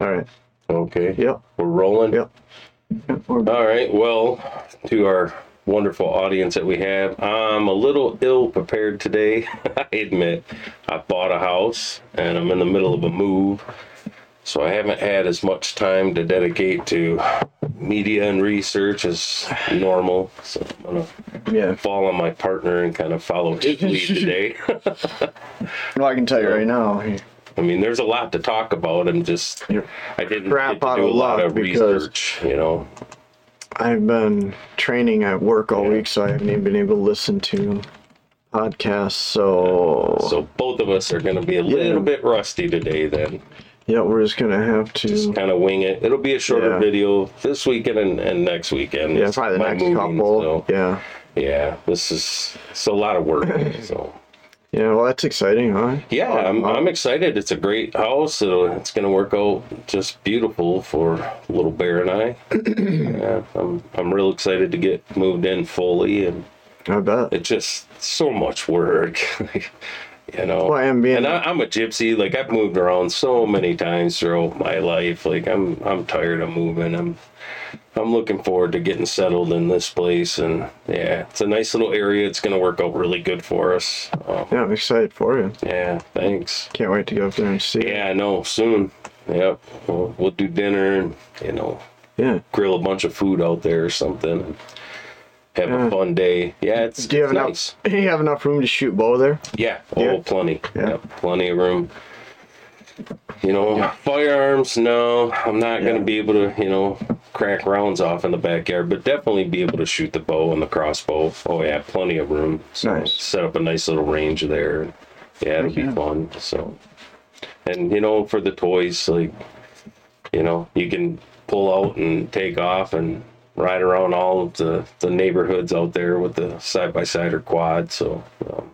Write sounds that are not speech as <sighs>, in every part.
All right. Okay. Yep. We're rolling. Yep. Yep, we're- All right. Well, to our wonderful audience that we have, I'm a little ill prepared today. <laughs> I admit, I bought a house and I'm in the middle of a move. So I haven't had as much time to dedicate to media and research as normal. So I'm gonna Yeah. fall on my partner and kind of follow his <laughs> lead today. <laughs> Well, I can tell you right now. I mean, there's a lot to talk about, and just You're I didn't crap get to out do a lot of because- research. You know, I've been training at work all week, so I haven't even been able to listen to podcasts. So, so both of us are going to be a little bit rusty today. Then yeah, we're just gonna have to just kind of wing it. It'll be a shorter Yeah. video this weekend and, and next weekend. Yeah, probably the next moving, couple. so, Yeah. yeah, this is it's a lot of work. so Yeah. Well, that's exciting, huh? yeah, I'm, I'm excited. It's a great house. It'll, it's going to work out just beautiful for little bear and I. <clears throat> yeah, I'm I'm real excited to get moved in fully and. I bet. it's just so much work <laughs> you know? Well, and being- and I, i'm a gypsy like i've moved around so many times throughout my life like i'm i'm tired of moving. I'm i'm looking forward to getting settled in this place and yeah it's a nice little area. It's going to work out really good for us. Um, Yeah, I'm excited for you. yeah thanks. Can't wait to go up there and see. yeah i know soon. Yep we'll, we'll do dinner and you know Yeah. grill a bunch of food out there or something have a mm. fun day yeah it's, Do you have it's enough? nice Do <laughs> you have enough room to shoot bow there? Yeah, oh, Yeah. plenty. Yeah. Yeah. plenty of room. You know, firearms, no, I'm not gonna be able to, you know, crack rounds off in the backyard, but definitely be able to shoot the bow and the crossbow. Oh, yeah, plenty of room. So Nice. set up a nice little range there. Yeah, it'll be fun. So, and, you know, for the toys, like, you know, you can pull out and take off and ride around all of the, the neighborhoods out there with the side by side or quad. So, um,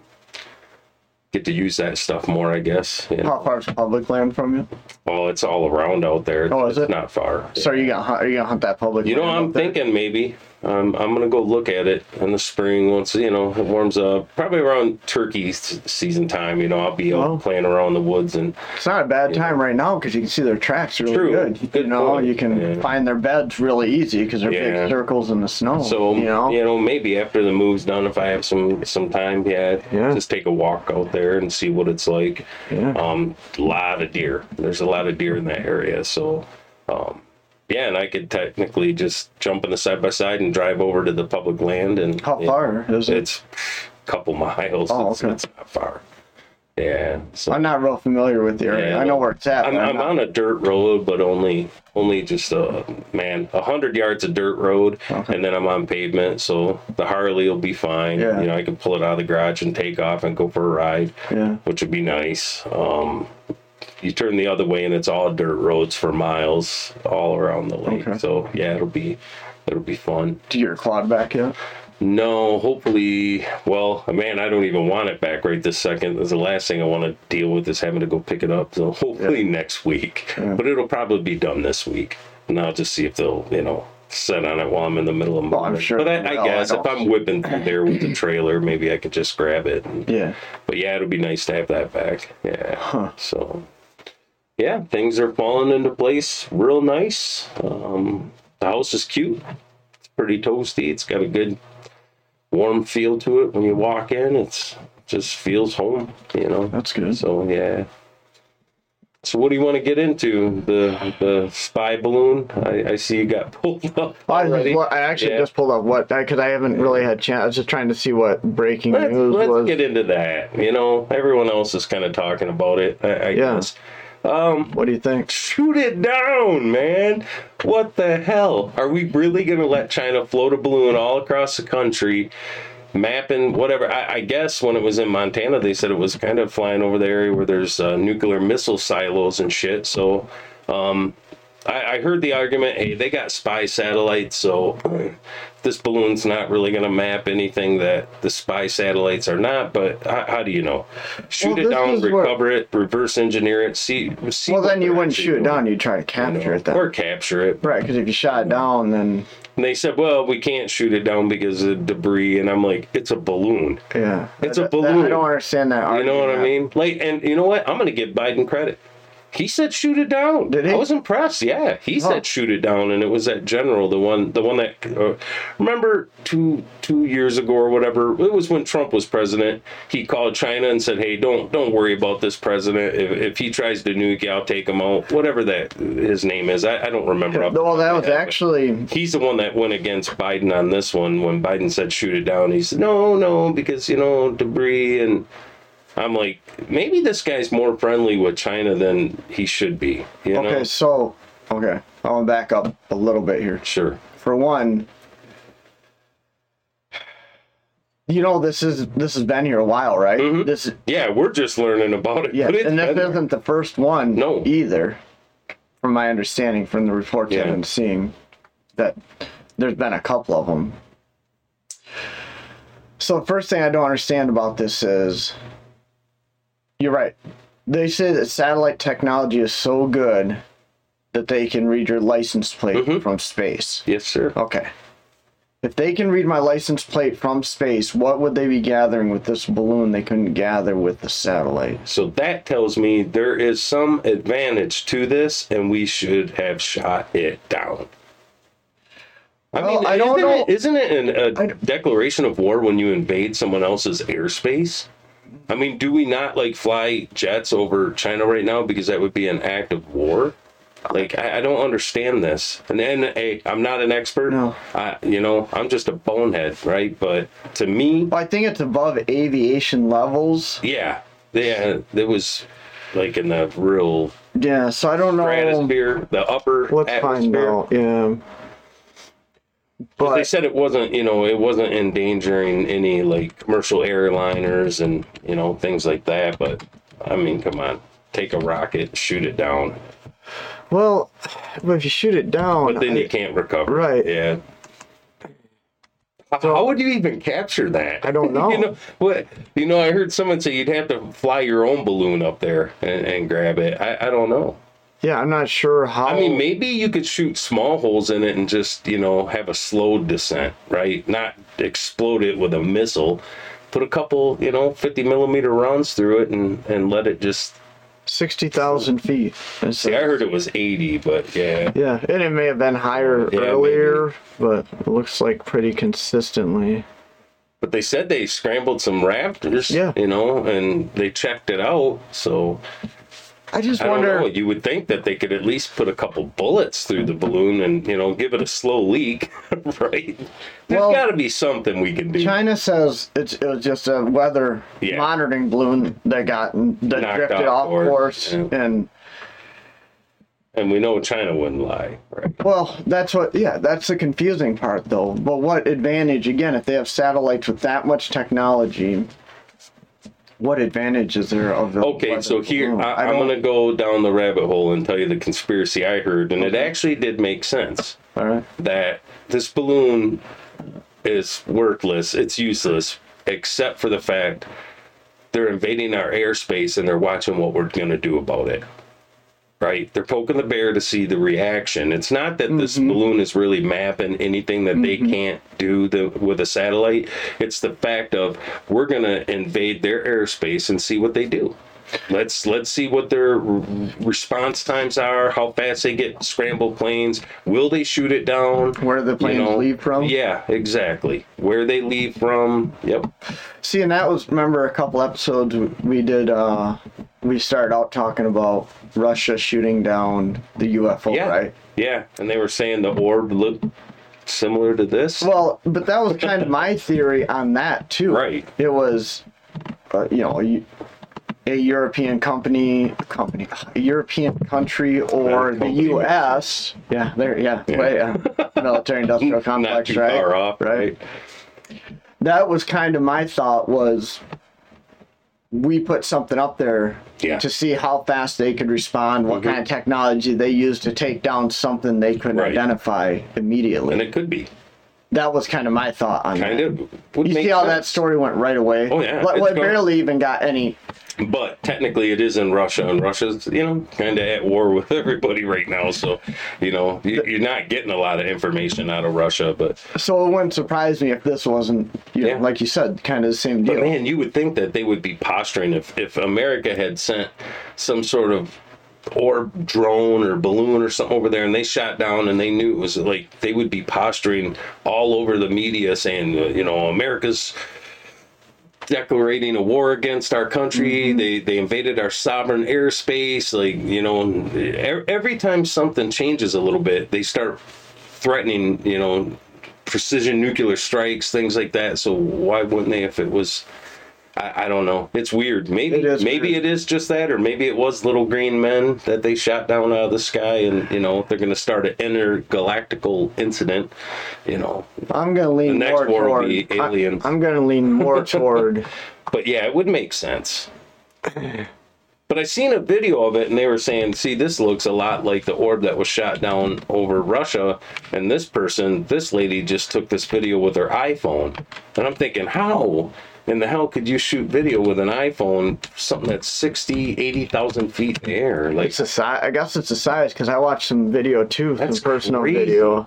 get to use that stuff more, I guess. How far's public land from you? Well, it's all around out there. Oh, is it's it? not far. So are you gonna hunt? Are you gonna hunt that public? You know, I'm up there? thinking maybe um, I'm gonna go look at it in the spring once you know it warms up. Probably around turkey s- season time. You know, I'll be out Oh. playing around the woods and It's not a bad time right now because you can see their tracks really True. good. You Good know, point. you can Yeah. find their beds really easy because they're Yeah. big circles in the snow. so you know, maybe after the move's done, if I have some some time, yeah, Yeah. just take a walk out there and see what it's like. Yeah. Um, a lot of deer. There's a lot of deer in that area, so. Um, yeah, and I could technically just jump in the side by side and drive over to the public land and how know, far is it? It's a couple miles. Oh, it's, okay. it's not far. Yeah. So I'm not real familiar with the area. Yeah, I know where it's at. I'm, I'm I'm on a dirt road, but only only just a man a hundred yards of dirt road, Okay. and then I'm on pavement, so the Harley will be fine. Yeah. You know, I can pull it out of the garage and take off and go for a ride, Yeah. which would be nice. Um, you turn the other way and it's all dirt roads for miles all around the lake. Okay. So yeah, it'll be it'll be fun. Do you get your quad back yet? No, hopefully. Well, man, I don't even want it back right this second. The last thing I want to deal with is having to go pick it up. So hopefully next week, Yeah. but it'll probably be done this week. And I'll just see if they'll, you know, set on it while I'm in the middle of. Well, I'm sure But I. I guess if I'm whipping through there with the <clears throat> trailer, maybe I could just grab it. And- Yeah. but yeah, it'll be nice to have that back. Yeah. Huh. So, yeah, things are falling into place real nice. Um, the house is cute. It's pretty toasty. It's got a good warm feel to it when you walk in. It's just feels home, you know. That's good. So yeah. So what do you want to get into? The the spy balloon? I, I see you got <laughs> pulled up I, already. well, I actually Yeah. just pulled up what because I haven't really had chance. I was just trying to see what breaking Let's, news let's was. get into that. You know, everyone else is kind of talking about it. I, I Yeah. guess. Um, What do you think? shoot it down, man. What the hell? Are we really going to let China float a balloon all across the country, mapping whatever? I, I guess when it was in Montana, they said it was kind of flying over the area where there's uh, nuclear missile silos and shit. So, um, I, I heard the argument hey, they got spy satellites, so this balloon's not really going to map anything that the spy satellites are not. But how, how do you know? Shoot Well, it down, is what- recover it, reverse engineer it, see. see Well, then you wouldn't shoot it down. You'd try to you capture know, it then. or capture it. Right, because if you shot it down, then And they said, well, we can't shoot it down because of debris. And I'm like, it's a balloon. yeah, It's a that- balloon. I don't understand that. You know what I mean? Like, and you know what? I'm going to give Biden credit. He said shoot it down. Did he? I was impressed. Yeah, he Huh. said shoot it down, and it was that general, the one, the one that uh, remember two two years ago or whatever. It was when Trump was president. He called China and said, "Hey, don't don't worry about this president. If, if he tries to nuke you, I'll take him out. Whatever that his name is, I, I don't remember. the Well, that was head, actually He's the one that went against Biden on this one when Biden said shoot it down. He said no, no, because you know debris and I'm like maybe this guy's more friendly with China than he should be. You know, okay. So okay, I want to back up a little bit here. sure, For one, you know this is this has been here a while, right? Mhm. This is yeah, we're just learning about it. yeah, and this isn't the first one No. either. From my understanding, from the reports Yeah. I've been seeing, that there's been a couple of them. So the first thing I don't understand about this is, you're right. They say that satellite technology is so good that they can read your license plate Mhm. from space. yes, sir. Okay. If they can read my license plate from space, what would they be gathering with this balloon they couldn't gather with the satellite? So that tells me there is some advantage to this, and we should have shot it down. I Well, mean, I don't isn't know- It, isn't it an, a declaration of war when you invade someone else's airspace? I mean, do we not like fly jets over China right now because that would be an act of war? Like, I, I don't understand this. And then, hey, I'm not an expert. No. I, you know, I'm just a bonehead, right? But to me, Well, I think it's above aviation levels. yeah, yeah, it was like in the real Yeah, so I don't know. stratosphere, the upper Let's find out. Yeah. They said it wasn't, you know, it wasn't endangering any like commercial airliners and you know things like that. But I mean, come on, take a rocket, shoot it down, well, but if you shoot it down, but then I- you can't recover. Right. Yeah. How- How would you even capture that? I don't <laughs> know. you know what? You know, I heard someone say you'd have to fly your own balloon up there and, and grab it. I, I don't know. Yeah, I'm not sure how. I mean, maybe you could shoot small holes in it and just, you know, have a slow descent, right? Not explode it with a missile. Put a couple, you know, 50 millimeter rounds through it and, and let it just. sixty thousand feet. It's- See, I heard it was 80, but yeah. Yeah, and it may have been higher Yeah, earlier, but it looks like pretty consistently. But they said they scrambled some Raptors, Yeah. you know, and they checked it out. So I just I wonder. know. You would think that they could at least put a couple bullets through the balloon and, you know, give it a slow leak, <laughs> right? There's Well, got to be something we can do. China says it's it was just a weather Yeah. monitoring balloon that got that Knocked drifted off off course, course, yeah. and And we know China wouldn't lie, right? well, that's what yeah, that's the confusing part though. But what advantage again if they have satellites with that much technology? What advantage is there of the Okay, so here? I, I'm going to go down the rabbit hole and tell you the conspiracy I heard, and it actually did make sense all right. that this balloon is worthless, it's useless, except for the fact they're invading our airspace and they're watching what we're going to do about it. Right? They're poking the bear to see the reaction. It's not that this balloon is really mapping anything that they can't do the, with a satellite. It's the fact of we're going to invade their airspace and see what they do. Let's let's see what their response times are, how fast they get scrambled planes. Will they shoot it down? Where the planes leave from? Yeah, exactly. Where they leave from. Yep. See, and that was remember a couple episodes we did. uh We started out talking about Russia shooting down the UFO, Yeah. right? Yeah, and they were saying the orb looked similar to this. Well, but that was kind of my theory on that too. Right. It was, uh, you know, a, a European company, company, a European country, or the. U.S. Yeah, there. Yeah, Way, uh, military-industrial <laughs> Not complex, too right? far off, right. That was kind of my thought was. We put something up there Yeah. to see how fast they could respond, what Mhm. kind of technology they used to take down something they couldn't Right. identify immediately. And it could be That was kind of my thought on kind that. of. Would You see how that story went right away? Oh, yeah, well, it barely even got any. But technically, it is in Russia, and Russia's you know kind of at war with <laughs> everybody right now. So you know you, you're not getting a lot of information out of Russia. But So it wouldn't surprise me if this wasn't, you know, Yeah. like you said, kind of the same deal. But man, you would think that they would be posturing if, if America had sent some sort of or drone or balloon or something over there and they shot down and they knew it was like they would be posturing all over the media saying you know america's declaring a war against our country. Mm-hmm. They they invaded our sovereign airspace like you know every time something changes a little bit they start threatening you know precision nuclear strikes things like that. So why wouldn't they if it was I, I don't know. It's weird. Maybe It is maybe weird. it is just that, or maybe it was little green men that they shot down out of the sky, and you know they're going to start an intergalactical incident. You know, I'm gonna lean The next more war will toward. be I- aliens. I'm gonna lean more <laughs> toward. but yeah, it would make sense. But I seen a video of it, and they were saying, "See, this looks a lot like the orb that was shot down over Russia." And this person, this lady, just took this video with her iPhone, and I'm thinking, how in the hell could you shoot video with an iPhone, something that's 60, 80,000 feet in the air? Like, It's a size. I guess it's a size because I watched some video too, That's some personal crazy. video.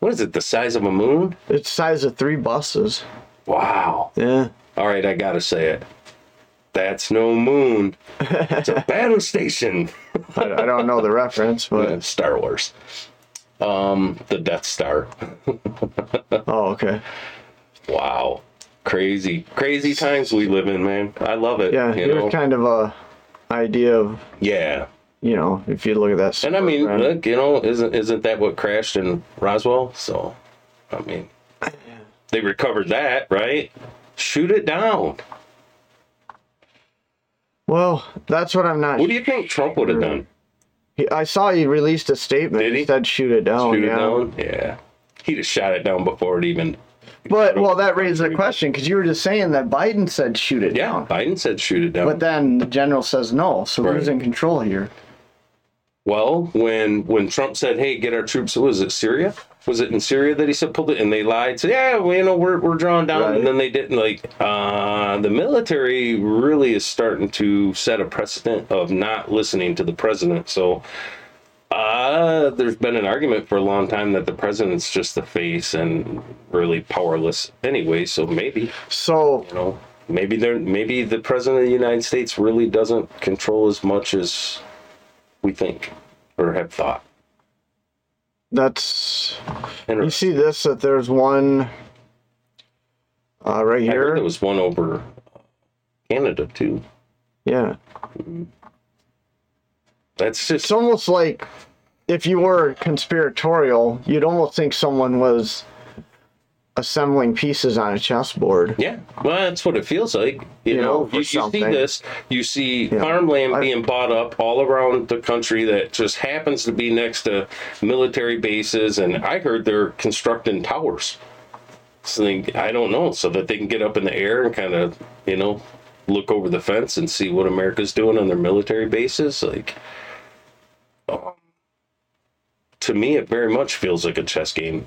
what is it? The size of a moon? It's size of three buses. Wow. Yeah. All right, I gotta say it. That's no moon. It's a <laughs> battle station. I, I don't know the reference, but Star Wars. Um, the Death Star. <laughs> oh, okay. Wow. Crazy, crazy times we live in, man. I love it. Yeah, you know. kind of a idea of yeah, you know if you look at that. and I mean, right? look, you know, isn't isn't that what crashed in Roswell? So, I mean, they recovered that, right? Shoot it down. well, that's what I'm not. What do you think Trump would have done? He- I saw he released a statement. Did he? said shoot it down. Shoot Oh, yeah. it down? Yeah. He'd have shot it down before it even. But well, that raises a question because you were just saying that Biden said shoot it Yeah, down, Biden said shoot it down. but then the general says no. So Right. who's in control here? Well, when when Trump said, "Hey, get our troops," was it Syria? Was it in Syria that he said pulled it? And they lied, said, "Yeah, well, you know, we're we're drawing down," Right. and then they didn't. Like, uh, the military really is starting to set a precedent of not listening to the president. So, uh, there's been an argument for a long time that the president's just the face and really powerless anyway. So maybe So you know, maybe they're maybe the president of the United States really doesn't control as much as we think or have thought. that's you see this that there's one uh, right I heard here. there was one over Canada too. yeah, That's just it's almost like if you were conspiratorial, you'd almost think someone was assembling pieces on a chessboard. yeah. Well, that's what it feels like. You, You know, know, you, you see this. You see Yeah. farmland I- being bought up all around the country that just happens to be next to military bases, and I heard they're constructing towers. So they, I don't know, so that they can get up in the air and kind of, you know, look over the fence and see what America's doing on their military bases. Like, um, to me, it very much feels like a chess game.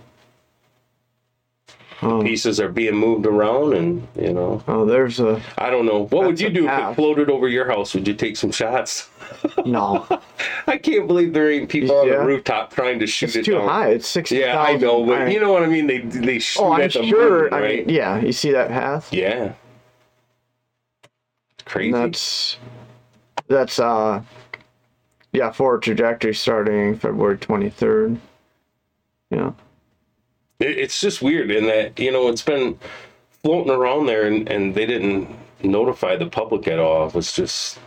Oh, Pieces are being moved around, and you know, oh there's a I don't know. What would you do if it floated over your house? Would you take some shots? <laughs> no. <laughs> I can't believe there ain't people on the rooftop trying to shoot It's it too down. high. It's sixty. Yeah, I know, but you know what I mean. They they shoot Oh, I'm at the sure. moon, I right? mean, yeah, you see that path? Yeah. Crazy. And that's that's uh yeah, forward trajectory starting February twenty third. Yeah. It, it's just weird in that you know it's been floating around there, and, and they didn't notify the public at all. It was just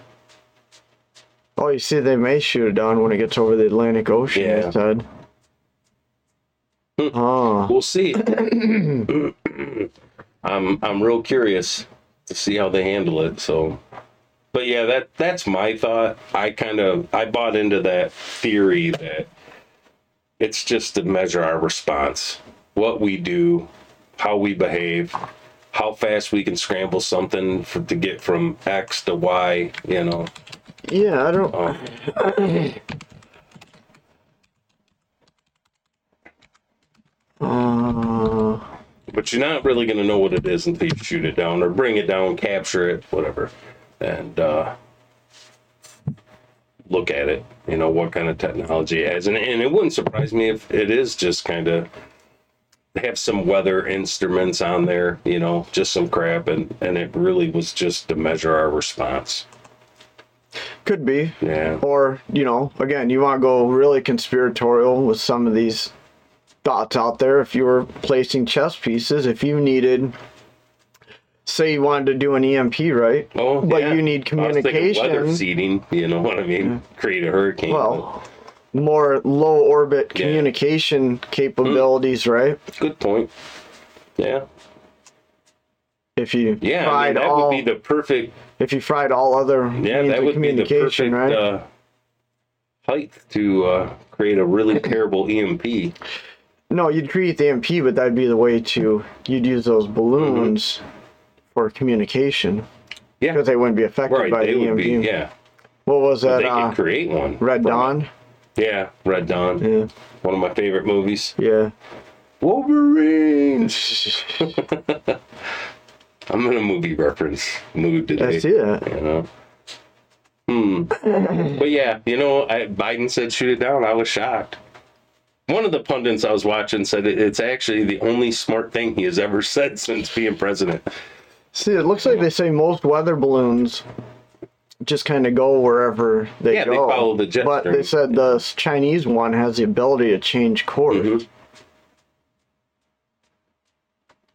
Oh, you see, they may shoot it down when it gets over the Atlantic Ocean. Yeah. It said. Oh, we'll see. <clears throat> I'm I'm real curious to see how they handle it. So, but yeah, that that's my thought. I kind of I bought into that theory that it's just to measure our response, what we do, how we behave, how fast we can scramble something for, to get from X to Y. You know. yeah. I don't. Um, Uh, but you're not really going to know what it is until you shoot it down or bring it down, capture it, whatever, and uh, look at it. You know what kind of technology it has, and, and it wouldn't surprise me if it is just kind of have some weather instruments on there. You know, just some crap, and and it really was just to measure our response. Could be. Yeah. Or, you know, again, you want to go really conspiratorial with some of these thoughts out there. If you were placing chess pieces, if you needed, say, you wanted to do an EMP, right? Oh, but yeah. you need I was weather communication. seeding. You know what I mean? Create a hurricane. Well, more low orbit Yeah. communication capabilities, right? good point. Yeah. If you Yeah. I mean, that all, would be the perfect. if you fried all other Yeah, that would be the communication, perfect right? uh, height to uh, create a really <clears throat> terrible EMP. No, you'd create the MP, but that'd be the way to. You'd use those balloons for communication. Yeah. because they wouldn't be affected Right. by They the would be. Yeah. What was that? They Uh, could create one. Red Dawn. it. Yeah. Red Dawn. Yeah, One of my favorite movies. yeah. Wolverine. <laughs> I'm in a movie reference mood today. I see that. You know. Hmm. but yeah, you know, I, Biden said shoot it down. I was shocked. One of the pundits I was watching said it, it's actually the only smart thing he has ever <laughs> said since being president. See, it looks like they say most weather balloons just kind of go wherever they Yeah, they go. follow the jet But they said the Chinese one has the ability to change course. Mhm.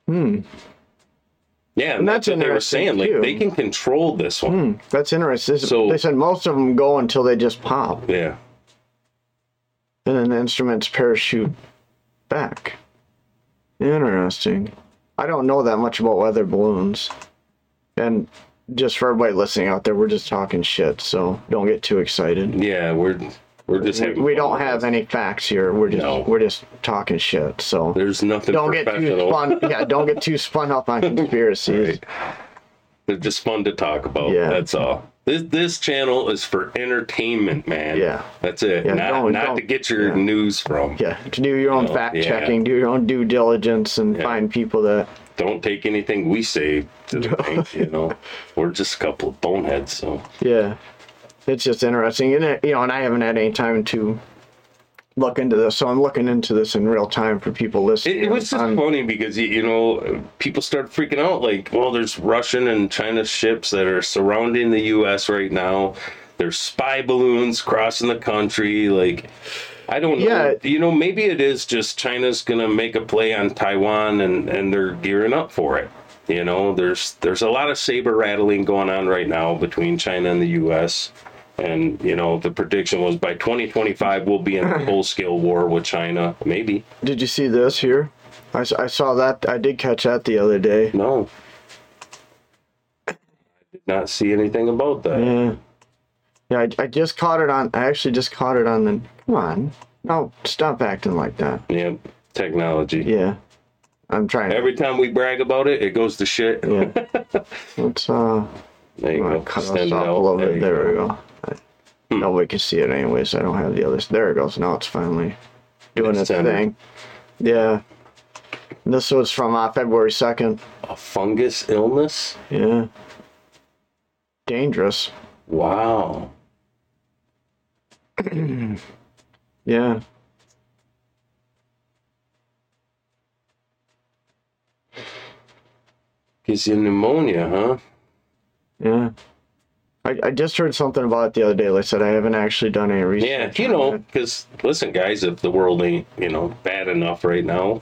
Hmm. Yeah, and, that's, that's what they were saying. Like they can control this one. Hmm. That's interesting. So- they said most of them go until they just pop, Yeah. and then the instruments parachute back. Interesting. I don't know that much about weather balloons, and just for everybody listening out there, we're just talking shit. So don't get too excited. Yeah, we're we're just We, we don't have any facts here. We're just No. we're just talking shit. So There's nothing don't get too spun. Yeah, don't get too spun up on <laughs> conspiracies. Right. They're just fun to talk about. Yeah. That's all. This this channel is for entertainment, man. Yeah. That's it. Yeah, not don't- not don't- to get your yeah. news from. Yeah, to do your own Oh, fact yeah. checking, do your own due diligence, and find people that Don't take anything we say to the bank, <laughs> you know. We're just a couple of boneheads, so Yeah, it's just interesting, and it, you know, and I haven't had any time to look into this, so I'm looking into this in real time for people listening. It, it was just on- funny because you, you know people start freaking out like, well, there's Russian and China ships that are surrounding the U.S. right now. There's spy balloons crossing the country. Like, I don't know. Yeah. You know, maybe it is just China's gonna make a play on Taiwan and and they're gearing up for it. You know, there's there's a lot of saber rattling going on right now between China and the U.S. And you know, the prediction was by 2025 we'll be in a <laughs> full scale war with China. Maybe. Did you see this here? I saw that. I did catch that the other day. No. I did not see anything about that. Yeah, yeah. I, I just caught it on. I actually just caught it on the. Come on, no, stop acting like that. Yeah, technology. Yeah, I'm trying. to Every time we brag about it, it goes to shit. Yeah. <laughs> Let's uh. There you go. cut us Stand off a little bit. you There go. we go. I- Nobody can see it anyways. I don't have the others. There it goes. Now it's finally doing It's its thing. Yeah. This was from uh, February 2nd. A fungus illness? Yeah. Dangerous. Wow. <clears throat> Yeah. Gives you pneumonia, huh? Yeah. I, I just heard something about it the other day. Like I said, I haven't actually done any research. Yeah, you know, because listen, guys, if the world ain't, you know, bad enough right now,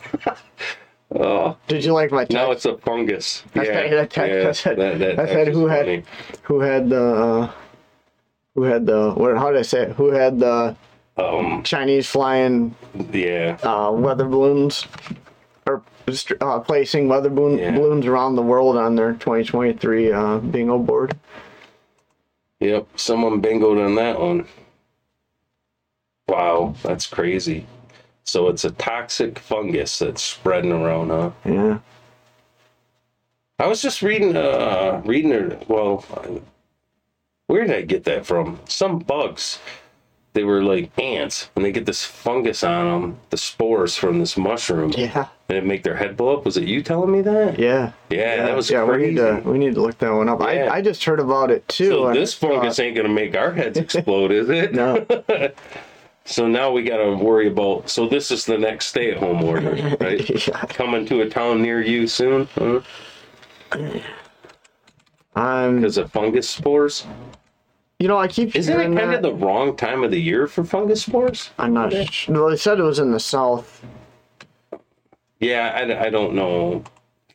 oh, <laughs> Did you like my text? now it's a fungus. I Yeah, said- said- yeah, I said- that, that, I said who had- funny. Who had the. Uh, who had the. What, how did I say it? Who had the Um, Chinese flying yeah, uh, weather balloons or uh, placing weather balloon, Yeah. balloons around the world on their 2023 uh, bingo board. Yep, someone bingoed on that one. Wow, that's crazy. So it's a toxic fungus that's spreading around, huh? Yeah. I was just reading, uh, reading it. Well, where did I get that from? Some bugs. They were like ants, and they get this fungus on them, the spores from this mushroom, Yeah. And it make their head blow up. Was it you telling me that? Yeah. Yeah, that was yeah. We need to we need to look that one up. Yeah. I, I just heard about it too. So this I thought- fungus ain't gonna make our heads <laughs> explode, is it? No. <laughs> So now we got to worry about. So this is the next stay-at-home order, <laughs> right? yeah. Coming to a town near you soon huh? I'm because of fungus spores. You know, I keep Isn't it kind that. of the wrong time of the year for fungus spores? I'm not. Sh- well, they said it was in the south. Yeah, I, I don't know.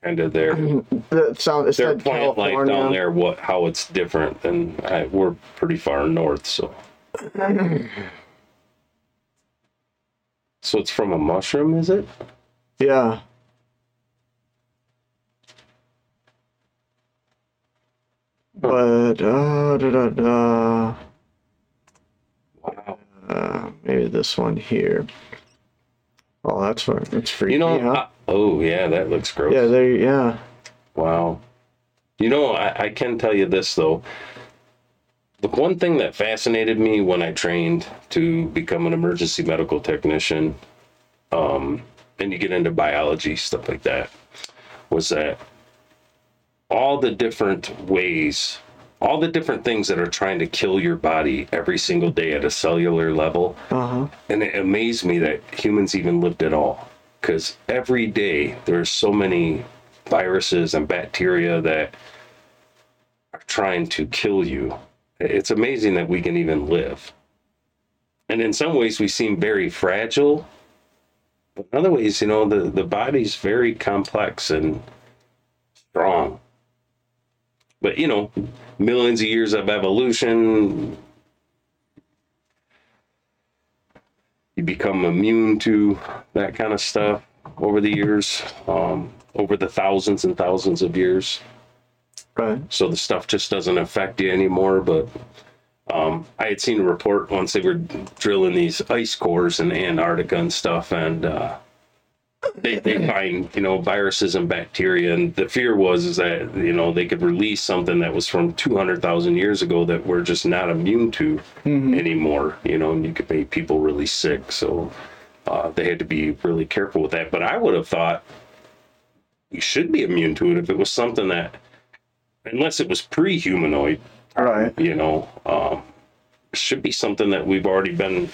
Kind of their <clears throat> The sound. Their plant life down there. What how it's different than I, we're pretty far north, so. So it's from a mushroom, is it? Yeah. But uh, da, da, da, Wow. uh, maybe this one here. Oh, that's. That's free. You know, yeah. I- oh yeah, that looks gross. yeah, there. Yeah. Wow. You know, I, I can tell you this though. The one thing that fascinated me when I trained to become an emergency medical technician, um, and you get into biology, stuff like that, was that all the different ways, all the different things that are trying to kill your body every single day at a cellular level, Uh huh. and it amazed me that humans even lived at all. Because every day there's so many viruses and bacteria that are trying to kill you. It's amazing that we can even live. And in some ways, we seem very fragile. But in other ways, you know, the, the body's very complex and strong. But, you know, millions of years of evolution, you become immune to that kind of stuff over the years, um, over the thousands and thousands of years. Right. So the stuff just doesn't affect you anymore. But um, I had seen a report once they were drilling these ice cores in Antarctica and stuff, and uh, they they find you know viruses and bacteria, and the fear was is that you know they could release something that was from two hundred thousand years ago that we're just not immune to anymore. You know, and you could make people really sick. So uh, they had to be really careful with that. But I would have thought you should be immune to it if it was something that, unless it was pre-humanoid, Right. you know, um, should be something that we've already been.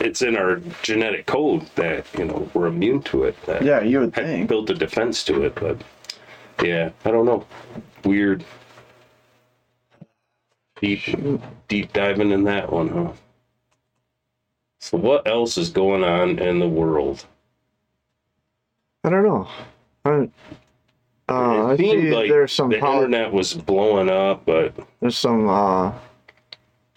It's in our genetic code that you know we're immune to it. Yeah, you would think. built a defense to it, but yeah, I don't know. Weird. Deep, deep diving in that one, huh? So what else is going on in the world? I don't know. I, uh, I it see like there's some the poli- internet was blowing up, but there's some uh,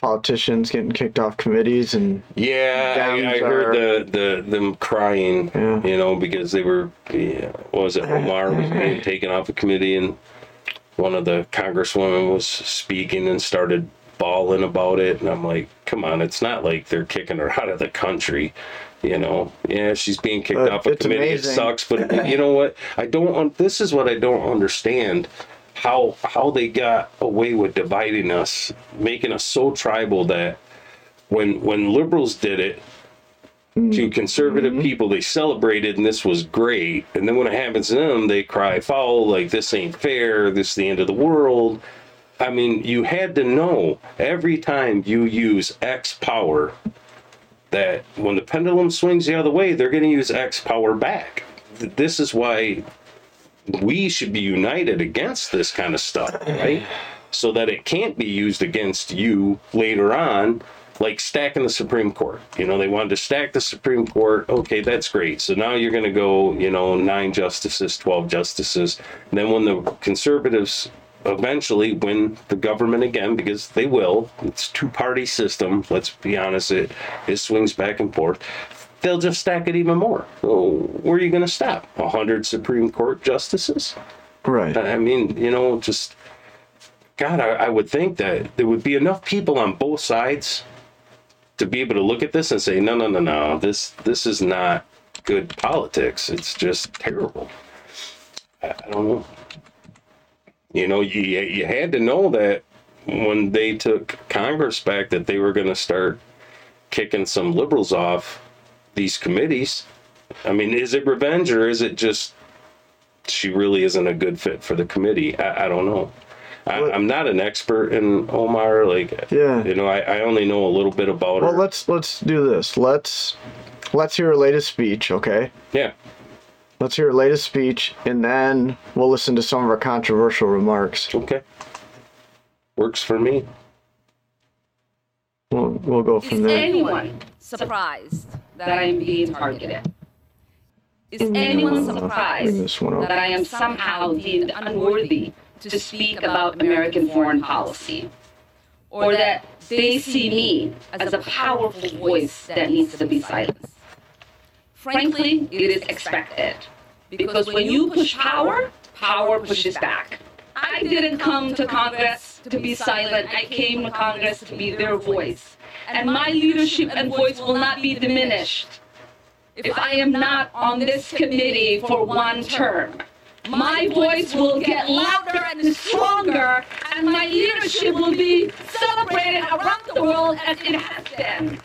politicians getting kicked off committees and yeah, I, I heard are- the, the them crying, Yeah. you know, because they were, yeah, what was it <laughs> Omar was being taken off a committee, and one of the congresswomen was speaking and started bawling about it, and I'm like, come on, it's not like they're kicking her out of the country. You know, yeah, she's being kicked But off a committee. amazing. It sucks, but you know what? I don't. This is what I don't understand. How how they got away with dividing us, making us so tribal that when when liberals did it to hmm. conservative hmm. people, they celebrated and this was great. And then when it happens to them, they cry foul, like this ain't fair, this is the end of the world. I mean, you had to know every time you use X power that when the pendulum swings the other way, they're going to use X power back. This is why we should be united against this kind of stuff, right? So that it can't be used against you later on, like stacking the Supreme Court. You know, they wanted to stack the Supreme Court. Okay, that's great. So now you're going to go, you know, nine justices, 12 justices. And then when the conservatives eventually win the government again, because they will, it's two party system. Let's be honest, it, it swings back and forth they'll just stack it even more. So where are you going to stop? A hundred Supreme Court justices? right. I mean, you know, just God, I, I would think that there would be enough people on both sides to be able to look at this and say, no, no, no, no, this this is not good politics. It's just terrible. I, I don't know. You know, you you had to know that when they took Congress back that they were going to start kicking some liberals off these committees. I mean, is it revenge or is it just she really isn't a good fit for the committee? I, I don't know. I, I'm not an expert in Omar. Like, Yeah. you know, I, I only know a little bit about Well, her. Well, let's let's do this. Let's let's hear her latest speech, okay? yeah. Let's hear her latest speech, and then we'll listen to some of her controversial remarks. Okay. Works for me. We'll, we'll go Is from there. anyone surprised that I am being targeted? Is anyone surprised this one up. that I am somehow deemed unworthy to speak about American foreign policy? Or that they see me as a powerful voice that needs to be silenced? Frankly, it is expected. Because when you push power, power pushes back. I didn't come to Congress to be silent. I came to Congress to be their voice. And my leadership and voice will not be diminished if I am not on this committee for one term. My voice will get louder and stronger, and my leadership will be celebrated around the world as it has been.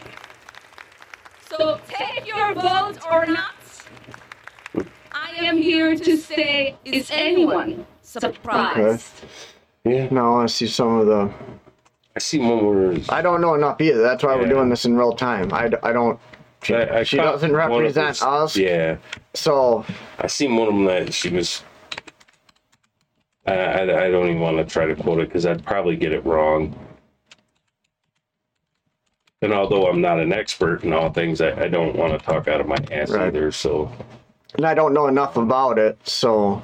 So take your vote or not. I am here to say, is anyone surprised? Yeah. Now I want to see some of the. I see one where I don't know enough either. That's why we're Yeah. doing this in real time. I, d- I don't. She, I, I she caught doesn't one of represent those- us. Yeah. So I seen one of them that she was. I, I, I don't even want to try to quote it because I'd probably get it wrong. And although I'm not an expert in all things, I, I don't want to talk out of my ass Right. either. So and I don't know enough about it. So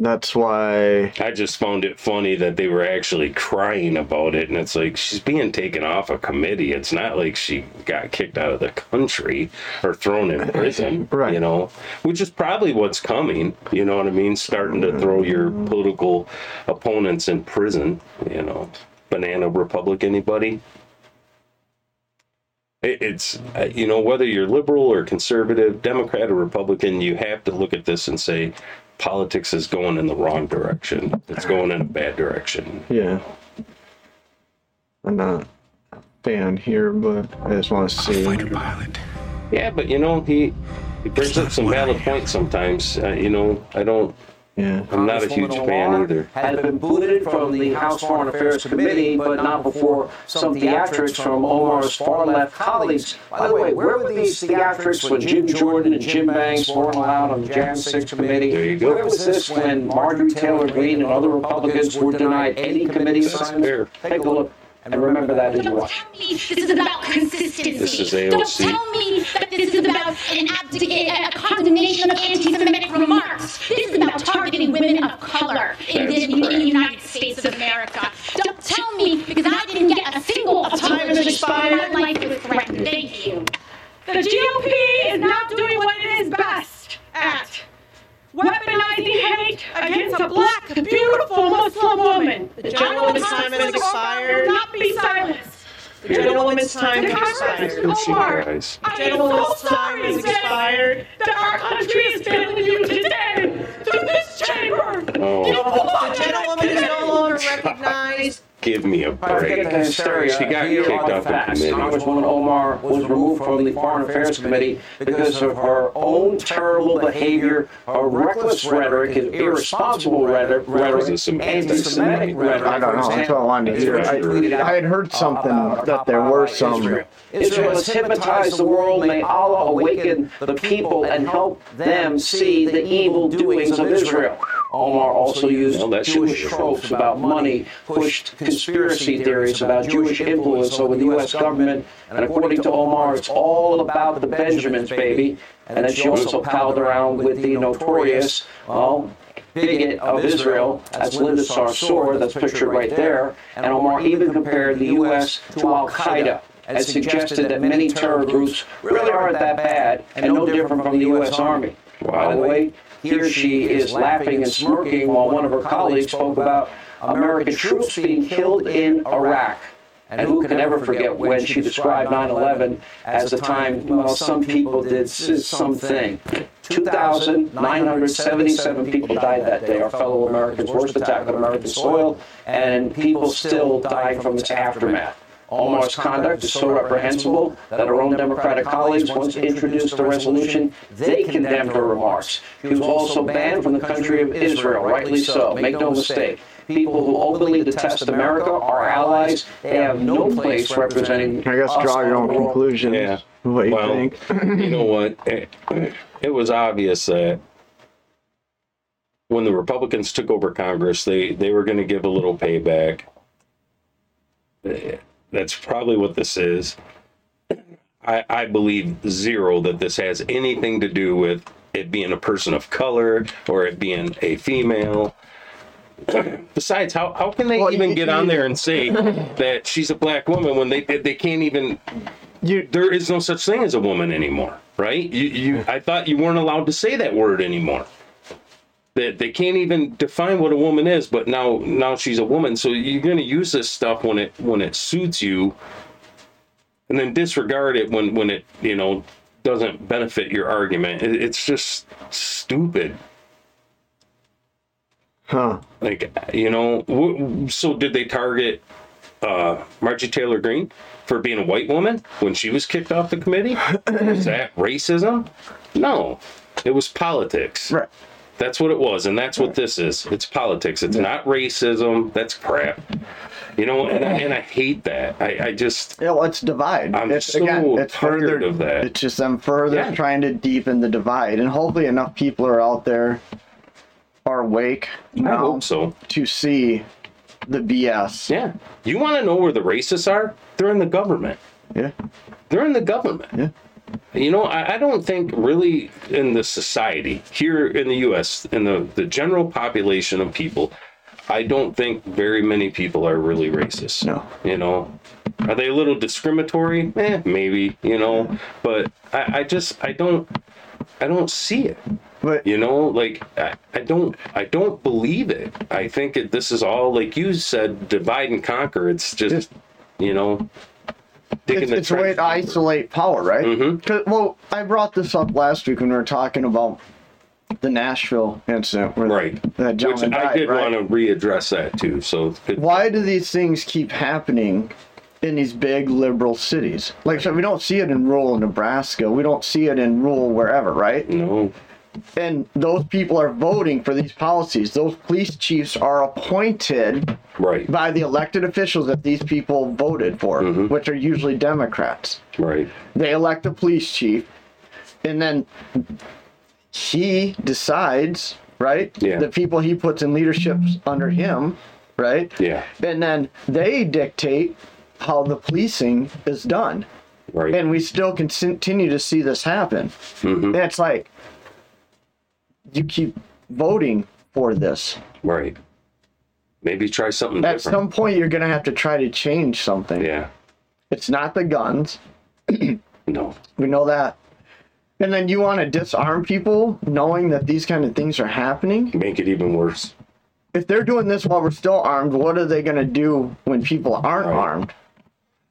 that's why. I just found it funny that they were actually crying about it. And it's like she's being taken off a committee. It's not like she got kicked out of the country or thrown in <laughs> prison, Right. you know, which is probably what's coming. You know what I mean? Starting to throw your political opponents in prison, you know. Banana Republic, anybody? It's, uh, you know, whether you're liberal or conservative, Democrat or Republican, you have to look at this and say, politics is going in the wrong direction. It's going in a bad direction. Yeah. I'm not a fan here, but I just want to see. pilot. Yeah, but you know, he he brings up some valid points sometimes. Uh, you know, I don't. Yeah. I'm not a huge fan Omar either. Had been booted from the House Foreign Affairs Committee, but not before some theatrics from Omar's far-left colleagues. By the way, where were these theatrics when Jim Jordan and Jim Banks weren't allowed on the Jan 6 committee? There you go. Where was this when Marjorie Taylor Greene and other Republicans were denied any committee assignments? Take a look and remember that as you Don't tell me this is about consistency. This is Don't tell me that this is about an abdica- a condemnation of anti-Semitic remarks. This is about targeting women of color in the That's correct. United States of America. Don't tell me because I didn't get a single time has expired. My life was threatened. Thank you. The GOP is not doing what it is best at weaponizing hate against a black, beautiful Muslim woman. The gentlewoman's time has will not be silenced. The gentlewoman's time has expired. Here she Omar, cries. I am so Gentlewoman's time sorry has again expired. that our country is failing you today through this chamber. Oh, The gentlewoman is no longer recognized. Give me a Forget the break. hysteria. She got kicked are the off the facts. committee. Congresswoman Omar was removed from the Foreign Affairs Committee because of her own terrible behavior, her reckless rhetoric, his irresponsible rhetoric, Was this some anti-Semitic rhetoric. I don't know. That's what I wanted to hear. I, I had heard something that there were some. Israel. Israel has hypnotized the world. May Allah awaken the people and help them see the evil doings of Israel. Omar also used Jewish tropes about money, pushed conspiracy theories about Jewish influence over the U.S. government, and according to Omar, it's all about the Benjamins, baby. And then she also palled around with the notorious, well, um, um, bigot of Israel, that's Linda Sarsour, that's pictured right there. And Omar even compared the U.S. to Al Qaeda and suggested that many terror groups really aren't that bad and no different from the U.S. Army. By the way, here she is laughing and smirking while one of her colleagues spoke about American troops being killed in Iraq. And who can ever forget when she described 9 11 as the time, well, some people did something. 2,977 people died that day, our fellow Americans, worst attack on American soil, and people still died from its aftermath. Omar's conduct is so reprehensible that our own Democratic colleagues once introduced a resolution they condemned her remarks. She was also banned from the country of Israel, rightly so. Make no mistake. People who openly detest America, our allies, they have no place representing. I guess us draw your own the conclusions. Yeah. What you well, think? you know what? It, it was obvious that when the Republicans took over Congress, they, they were going to give a little payback. That's probably what this is. I, I believe zero that this has anything to do with it being a person of color or it being a female. <clears throat> Besides, how, how can they Well, even you- get on there and say that she's a black woman when they they can't even You there is no such thing as a woman anymore, right? You, you, I thought you weren't allowed to say that word anymore. That they can't even define what a woman is, but now, now she's a woman. So you're going to use this stuff when it when it suits you, and then disregard it when when it you know doesn't benefit your argument. It, it's just stupid. huh? Like you know, w- so did they target uh, Margie Taylor Greene for being a white woman when she was kicked off the committee? <clears throat> Is that racism? No, it was politics. Right. That's what it was, and that's what this is. It's politics. It's not racism. That's crap. You know, and I, and I hate that. I, I just Yeah, let's divide. I'm it's so again, it's tired further of that. It's just them further Yeah. trying to deepen the divide, and hopefully enough people are out there are awake I now hope so. to see the BS. Yeah. You want to know where the racists are? They're in the government. Yeah. They're in the government. Yeah. You know, I, I don't think really in the society here in the U.S. in the the general population of people, I don't think very many people are really racist. No. You know, are they a little discriminatory? Eh, maybe. You know, but I, I just I don't I don't see it. But You know, like I, I don't I don't believe it. I think it, this is all like you said, divide and conquer. It's just you know, it's, it's a way to isolate power, right? Mhm. 'Cause- well, I brought this up last week when we were talking about the Nashville incident Right. that Which gentleman I did right? want to readdress that too. So. Why do these things keep happening in these big liberal cities? Like, so we don't see it in rural Nebraska. We don't see it in rural wherever, right? no, And those people are voting for these policies. Those police chiefs are appointed right, by the elected officials that these people voted for, Mm-hmm. which are usually Democrats. right, They elect a police chief, and then he decides, right? Yeah. The people he puts in leadership under him, right? yeah, And then they dictate how the policing is done. right, And we still continue to see this happen. Mm-hmm. It's like, you keep voting for this. right. Maybe try something At different. some point, you're going to have to try to change something. yeah, It's not the guns. <clears throat> no, We know that. And then you want to disarm people knowing that these kind of things are happening? make it even worse. If they're doing this while we're still armed, what are they going to do when people aren't Right. armed?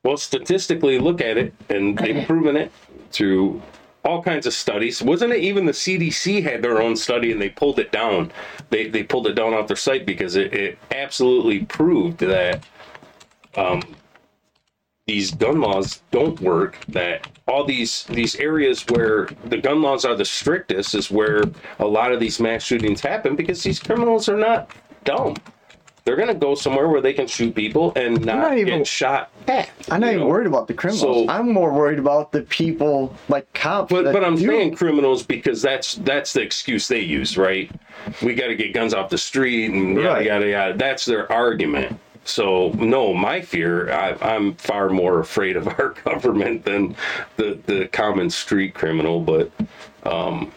Well, statistically, look at it, and they've <clears throat> proven it through all kinds of studies. Wasn't it even the CDC had their own study and they pulled it down? They they pulled it down off their site because it, it absolutely proved that um, these gun laws don't work. That all these these areas where the gun laws are the strictest is where a lot of these mass shootings happen because these criminals are not dumb. They're gonna go somewhere where they can shoot people and not, not even- get shot at. I'm not even know? worried about the criminals. So- I'm more worried about the people like cops. But but I'm do- saying criminals because that's that's the excuse they use, right? We got to get guns off the street and yada Right. yada yada. That's their argument. So no, my fear, I, I'm far more afraid of <laughs> our government than the the common street criminal, but um,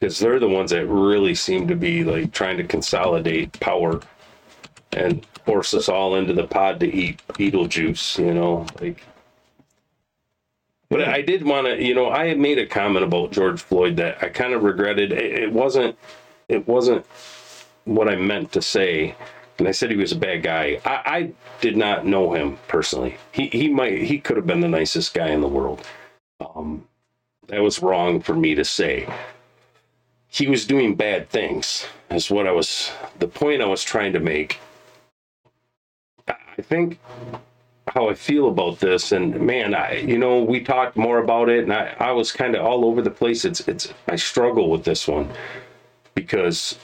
because they're the ones that really seem to be like trying to consolidate power and force us all into the pod to eat Beetlejuice, you know, like. But I did want to, you know, I had made a comment about George Floyd that I kind of regretted. It, it wasn't, it wasn't what I meant to say, and I said he was a bad guy. I, I did not know him personally. He he might he could have been the nicest guy in the world. Um, that was wrong for me to say. He was doing bad things. Is what I was. The point I was trying to make. I think how I feel about this, and man, I you know we talked more about it, and I I was kind of all over the place. It's it's I struggle with this one because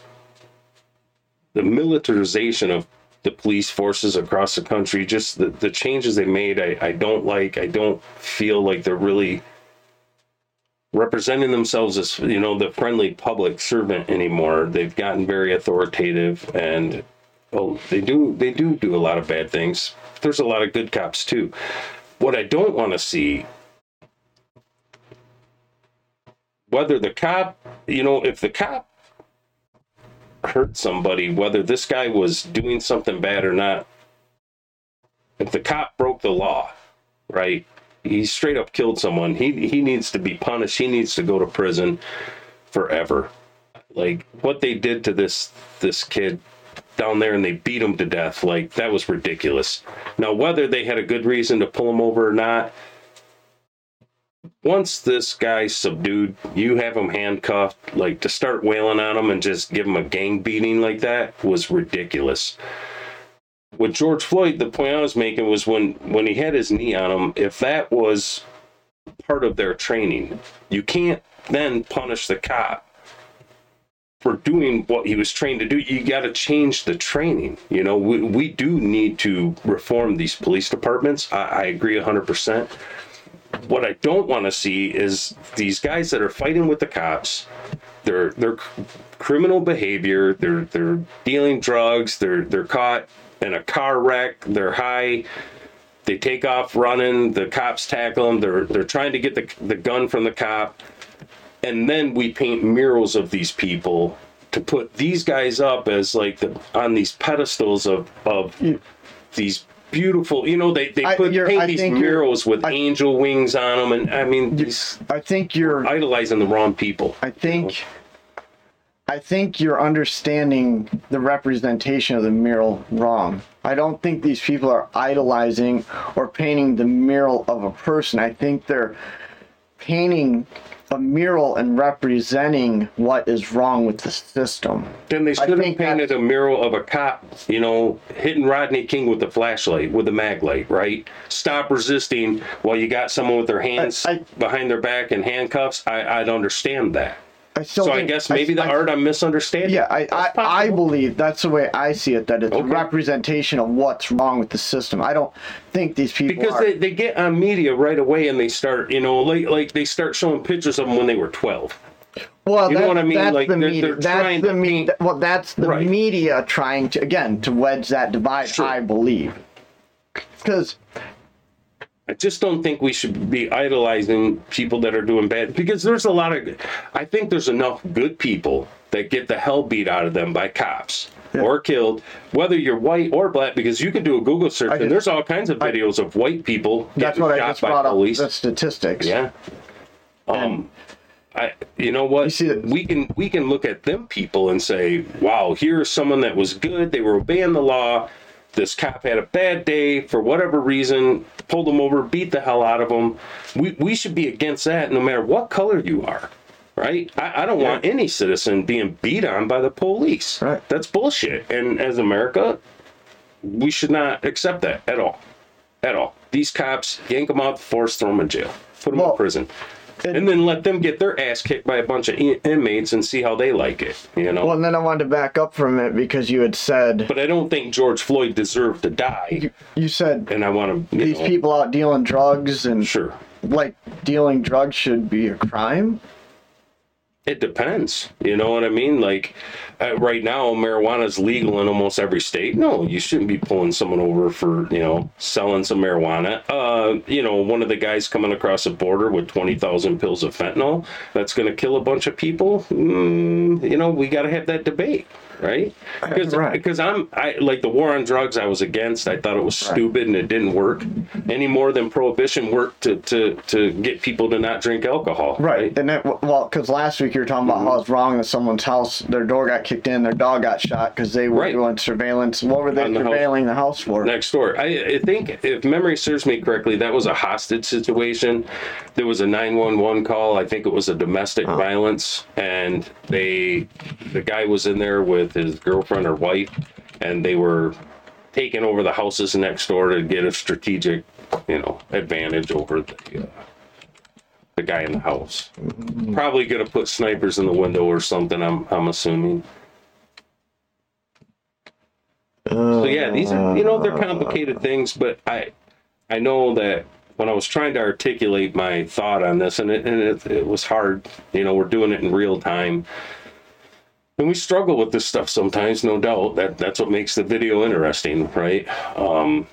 the militarization of the police forces across the country, just the, the changes they made, I, I don't like. I don't feel like they're really representing themselves as you know the friendly public servant anymore. They've gotten very authoritative, and oh, they do they do do a lot of bad things. There's a lot of good cops too. What I don't want to see whether the cop, you know, if the cop hurt somebody, whether this guy was doing something bad or not, if the cop broke the law, right? He straight up killed someone. He he needs to be punished. He needs to go to prison forever. Like what they did to this this kid down there and they beat him to death. Like that was ridiculous. Now whether they had a good reason to pull him over or not, once this guy's subdued, you have him handcuffed. Like to start wailing on him and just give him a gang beating like that was ridiculous. With George Floyd, the point I was making was when when he had his knee on him, if that was part of their training, you can't then punish the cop for doing what he was trained to do. You got to change the training. You know, we, we do need to reform these police departments. I, I agree 100% what I don't want to see is these guys that are fighting with the cops. They're they're criminal behavior. They're they're dealing drugs. They're they're caught in a car wreck. They're high. They take off running. The cops tackle them. They're they're trying to get the the gun from the cop, and then we paint murals of these people to put these guys up as like the on these pedestals of of these beautiful. You know, they they put you're- paint I these murals with I- angel wings on them, and I mean, these I think you're. idolizing the wrong people. I think. I think you're understanding the representation of the mural wrong. I don't think these people are idolizing or painting the mural of a person. I think they're painting a mural and representing what is wrong with the system. Then they should have painted a mural of a cop, you know, hitting Rodney King with the flashlight, with the mag light, right? Stop resisting while you got someone with their hands I- behind their back and handcuffs. I, I'd understand that. I still So I guess maybe the I- art I'm misunderstanding. Yeah, I, I, I believe that's the way I see it. That it's a representation of what's wrong with the system. I don't think these people because are. they, they get on media right away and they start, you know, like like they start showing pictures of them when they were 12. Well, You know what I mean? That's Like, the they're- media. they're that's the media. paint- Well, that's the Right. media trying to again to wedge that divide. Sure. I believe because I just don't think we should be idolizing people that are doing bad because there's a lot of I think there's enough good people that get the hell beat out of them by cops or killed, whether you're white or black, because you can do a Google search just- and there's all kinds of videos of white people that's getting what I shot just by brought police. up. The statistics. Yeah. Um, I, you know what? You we can we can look at them people and say, wow, here's someone that was good. They were obeying the law. This cop had a bad day for whatever reason, pulled him over, beat the hell out of him. We we should be against that, no matter what color you are. Right? I, I don't want any citizen being beat on by the police. Right. That's bullshit. And as America, we should not accept that at all. At all. These cops, yank them out force, throw them in jail, put them Well, in prison, it- and then let them get their ass kicked by a bunch of in- inmates and see how they like it. You know. Well, and then I wanted to back up from it because you had said but I don't think George Floyd deserved to die, you, you said and I want to. These know, people out dealing drugs and Sure. like dealing drugs should be a crime. It depends. You know what I mean? Like uh, right now, marijuana is legal in almost every state. No, you shouldn't be pulling someone over for you know selling some marijuana. Uh, you know, one of the guys coming across the border with twenty thousand pills of fentanyl that's going to kill a bunch of people. Mm, you know, we got to have that debate, right? Because Right. because I'm I like the war on drugs. I was against. I thought it was stupid and it didn't work any more than prohibition worked to to to get people to not drink alcohol. Right. And it, well, because last week you were talking about Mm-hmm. how it's wrong that someone's house, their door got kicked in, their dog got shot because they were Right. doing surveillance. What were they the house. surveilling the house for? next door. I, I think, if memory serves me correctly, that was a hostage situation. There was a 911 call. I think it was a domestic violence, and they, the guy was in there with his girlfriend or wife, and they were taking over the houses next door to get a strategic, you know, advantage over the. Uh, the guy in the house, probably gonna put snipers in the window or something. I'm I'm assuming. So yeah, these are you know they're complicated things, but I I know that when I was trying to articulate my thought on this, and it and it, it was hard. You know, we're doing it in real time. And we struggle with this stuff sometimes, no doubt. That that's what makes the video interesting, right? Um,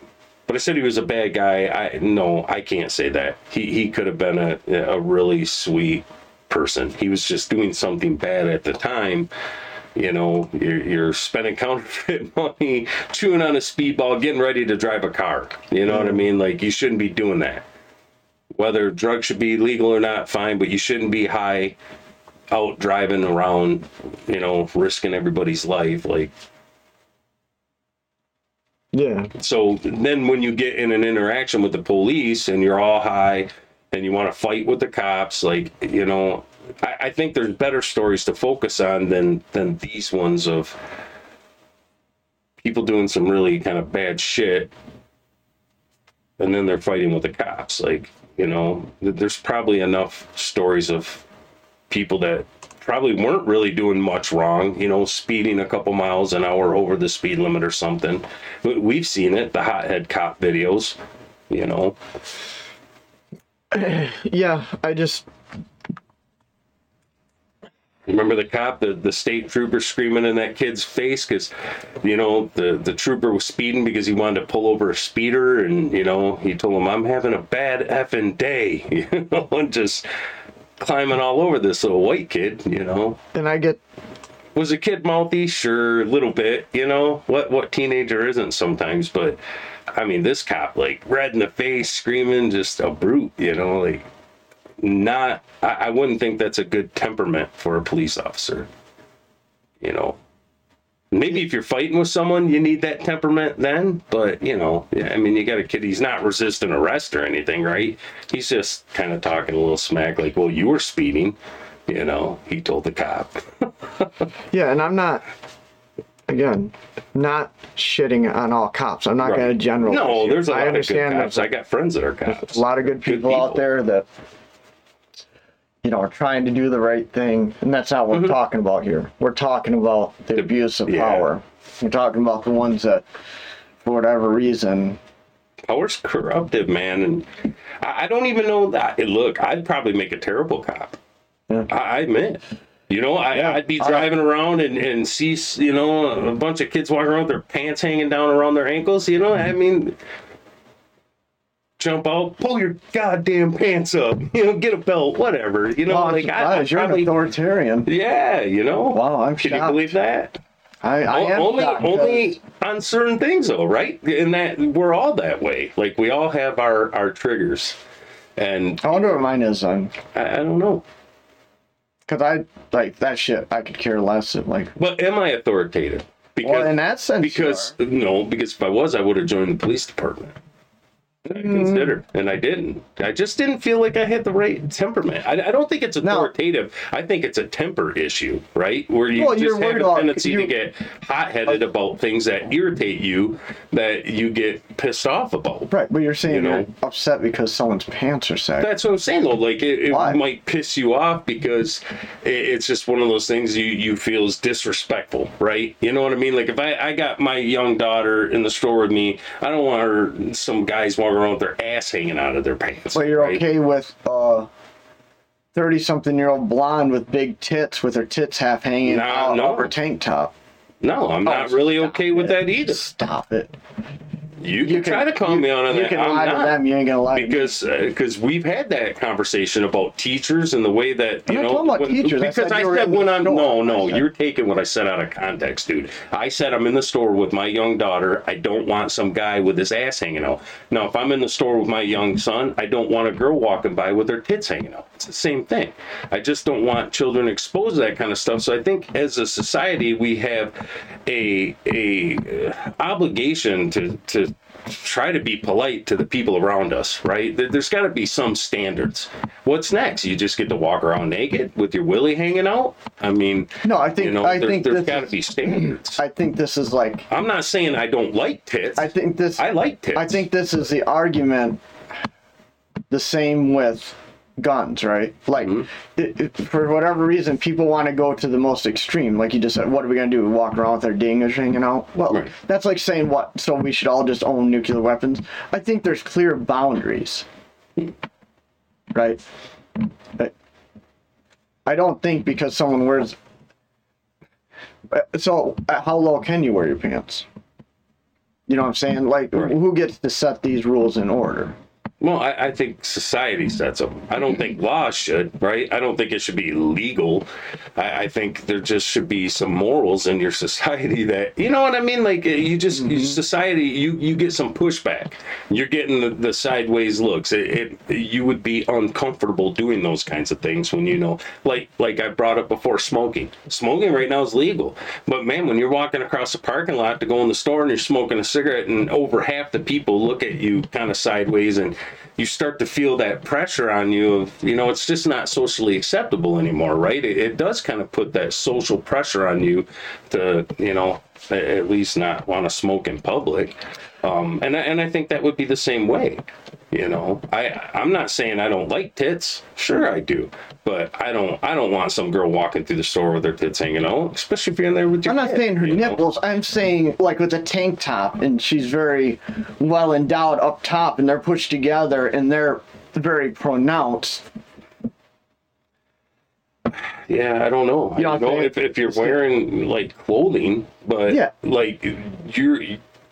but I said he was a bad guy. I no, I can't say that. He he could have been a a really sweet person. He was just doing something bad at the time. You know, you're, you're spending counterfeit <laughs> money, chewing on a speedball, getting ready to drive a car. You know what I mean? Like you shouldn't be doing that. Whether drugs should be legal or not, fine, but you shouldn't be high out driving around, you know, risking everybody's life. Like Yeah. so then when you get in an interaction with the police and you're all high and you want to fight with the cops, like, you know, I, I think there's better stories to focus on than than these ones of people doing some really kind of bad shit and then they're fighting with the cops. Like, you know, there's probably enough stories of people that probably weren't really doing much wrong, you know, speeding a couple miles an hour over the speed limit or something. We- We've seen it, the hothead cop videos, you know. <sighs> Yeah. I just Remember the cop, the, the state trooper screaming in that kid's face because, you know, the, the trooper was speeding because he wanted to pull over a speeder and, you know, he told him, I'm having a bad effing day, <laughs> you know, and just climbing all over this little white kid, you know. and I get Was a kid mouthy? Sure, a little bit, you know. What what teenager isn't sometimes, but I mean this cop like red in the face, screaming, just a brute, you know, like not I, I wouldn't think that's a good temperament for a police officer. You know. Maybe if you're fighting with someone, you need that temperament then. But you know, yeah, I mean, you got a kid. He's not resisting arrest or anything, right? He's just kind of talking a little smack, like, "Well, you were speeding," you know. He told the cop. <laughs> Yeah, and I'm not again not shitting on all cops. I'm not Right. going to generalize. No, here. there's a I lot of good understand cops. I got friends that are cops. a lot of good people, out people. there that you know trying to do the right thing, and that's not what we're talking about here. We're talking about the, abuse of Mm-hmm. yeah. power. We're talking about the ones that, for whatever reason, Power's corruptive, man, and I, I don't even know that. Look, I'd probably make a terrible cop. Yeah. I, I admit. You know, I. I'd be driving around and, and see, you know, a bunch of kids walking around with their pants hanging down around their ankles. You know, I mean, jump out, pull your goddamn pants up, <laughs> you know, get a belt, whatever. You know, I'm like I, I you're probably, an authoritarian. yeah, you know. Wow, I'm Can you believe that? I, I am only only on certain things though right and that we're all that way like we all have our our triggers and I wonder what mine is on. i, I don't know Because I, like, that shit, I could care less. If, like, but am i authoritative because well, in that sense, because no because if i was i would have joined the police department I considered, and I didn't. I just didn't feel like I had the right temperament. I, I don't think it's No. authoritative. I think it's a temper issue, right? Where you Well, just have a tendency to get Uh, hot-headed about things that irritate you, that you get pissed off about. Right, but you're saying You know? upset because someone's pants are sagging. That's what I'm saying though. Like it, it might piss you off because it, it's just one of those things you you feel is disrespectful, right? You know what I mean? Like if I I got my young daughter in the store with me, I don't want her some guys with their ass hanging out of their pants. But you're right? okay with uh, thirty-something-year-old blonde with big tits, with her tits half hanging No, out no. of her tank top. No, I'm not really okay with that either. Stop it. You can, try to calm me on that. You can I'm lie to them. You ain't gonna lie. because because we've had that conversation about teachers and the way that I'm you not know talking about teachers. I because said I you were said when I'm no no said- you're taking what I said out of context, dude. I said I'm in the store with my young daughter. I don't want some guy with his ass hanging out. Now if I'm in the store with my young son, I don't want a girl walking by with her tits hanging out. It's the same thing. I just don't want children exposed to that kind of stuff. So I think as a society we have a a uh, obligation to to try to be polite to the people around us, right? There, there's got to be some standards. What's next? You just get to walk around naked with your willy hanging out? I mean, No, I think you know, I there, think there's got to be standards. <clears throat> I think this is like I'm not saying I don't like tits. I think this I like tits. I think this is the argument. The same with guns, right? Like, Mm-hmm. it, it- for whatever reason, people want to go to the most extreme. Like you just said, what are we gonna do? Walk around with our dingers hanging out? Well, Right. that's like saying what? So we should all just own nuclear weapons? I think there's clear boundaries, right? I- I don't think because someone wears Uh, So, uh, how low can you wear your pants? You know what I'm saying? Like, Right. who gets to set these rules in order? Well, I, I think society mm-hmm. sets them. I don't think law should, right? I don't think it should be legal. I, I think there just should be some morals in your <laughs> society that, you know what I mean? Like you just mm-hmm. society, you you get some pushback. You're getting the, the sideways looks. It, it you would be uncomfortable doing those kinds of things when you know, like like I brought up before, smoking. Smoking right now is legal, but man, when you're walking across the parking lot to go in the store and you're smoking a cigarette, and over half the people look at you kind of sideways and you start to feel that pressure on you of you know it's just not socially acceptable anymore right? It, it does kind of put that social pressure on you to you know at least not want to smoke in public um, and, I- and i think that would be the same way you know i i'm not saying i don't like tits sure i do but i don't i don't want some girl walking through the store with her tits hanging out especially if you're in there with your I'm not kid, saying her you know? nipples. I'm saying like with a tank top, and she's very well endowed up top, and they're pushed together, and they're very pronounced. Yeah, I don't know. You know I don't know if, if you're wearing like clothing, but Yeah. like you're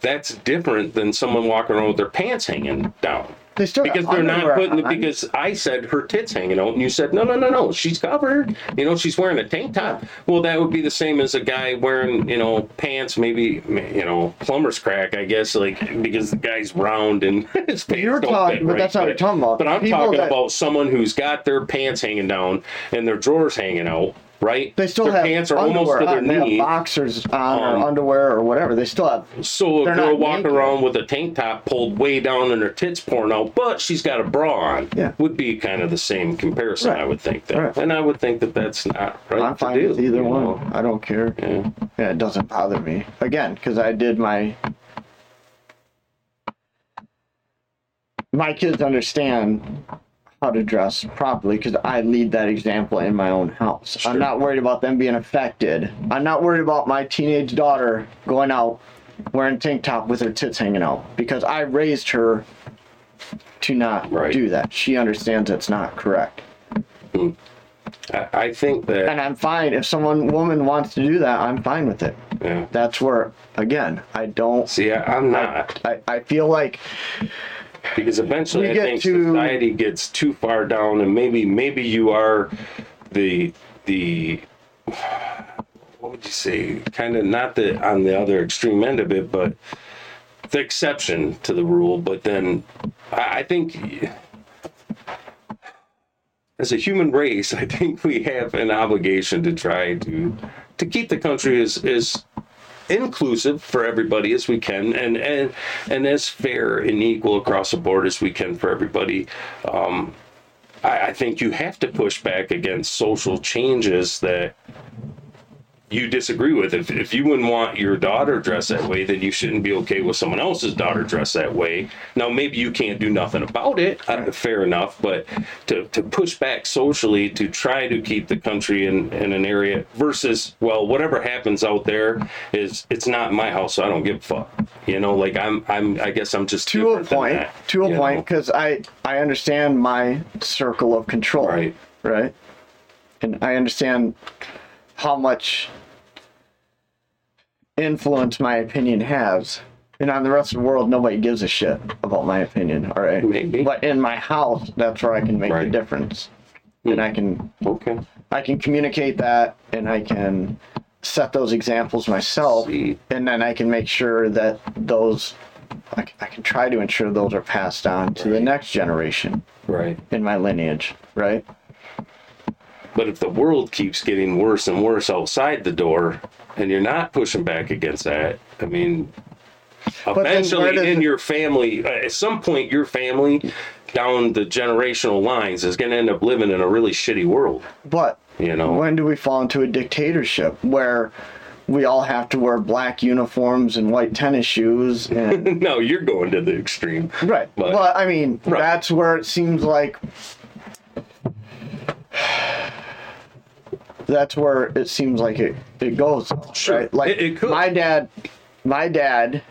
that's different than someone walking around with their pants hanging down. They still Because they're not putting on. because I said her tits hanging out and you said no no no no she's covered you know she's wearing a tank top well that would be the same as a guy wearing you know pants maybe you know plumber's crack I guess like because the guy's round and <laughs> his pants You're talking- fit but right. that's not you're talking about. but I'm People talking that- about someone who's got their pants hanging down and their drawers hanging out right They still their have pants are underwear almost to their have knee boxers on Um, or underwear or whatever. They still have. so a girl walking naked. around with a tank top pulled way down and her tits pouring out, but she's got a bra on, Yeah. would be kind of the same comparison, Right. I would think that. Right. And I would think that that's not right I'm to fine do. with either one. know? I don't care. Yeah. Yeah, it doesn't bother me. Again, because I did my. My kids understand how to dress properly because I lead that example in my own house. Sure. I'm not worried about them being affected. I'm not worried about my teenage daughter going out wearing tank top with her tits hanging out because I raised her to not Right. do that. She understands it's not correct. Hmm. I, I think that, And I'm fine if someone woman wants to do that, I'm fine with it. yeah. That's where again, I don't See, I, I'm not. I, I feel like because eventually We I think to- society gets too far down, and maybe maybe you are the the what would you say, kind of not the on the other extreme end of it, but the exception to the rule. But then I, I think. As a human race, <laughs> I think we have an obligation to try to to keep the country as, as inclusive for everybody as we can and and and as fair and equal across the board as we can for everybody. Um I, I think you have to push back against social changes that you disagree with. If, if you wouldn't want your daughter dressed that way, then you shouldn't be okay with someone else's daughter dressed that way. Now, maybe you can't do nothing about it, uh, fair enough, but to, to push back socially to try to keep the country in, in an area versus, well, whatever happens out there is, it's not my house, so I don't give a fuck. You know, like I'm, I'm, I guess I'm just to a point, that, to a point, because I I understand my circle of control, Right. right, and I understand how much influence my opinion has. And on the rest of the world, nobody gives a shit about my opinion. All right, Maybe. But in my house, that's where I can make the Right. difference, and I can Okay. I can communicate that, and I can set those examples myself, See. and then I can make sure that those I can try to ensure those are passed on to the next generation Right. in my lineage, right? But if the world keeps getting worse and worse outside the door, and you're not pushing back against that, I mean, eventually in it- your family, uh, at some point, your family down the generational lines is going to end up living in a really shitty world. But You know, when do we fall into a dictatorship where we all have to wear black uniforms and white tennis shoes <laughs> and no, you're going to the extreme. right? But- well, I mean, Right. that's where it seems like that's where it seems like it, it goes Sure. right like It- it could. my dad my dad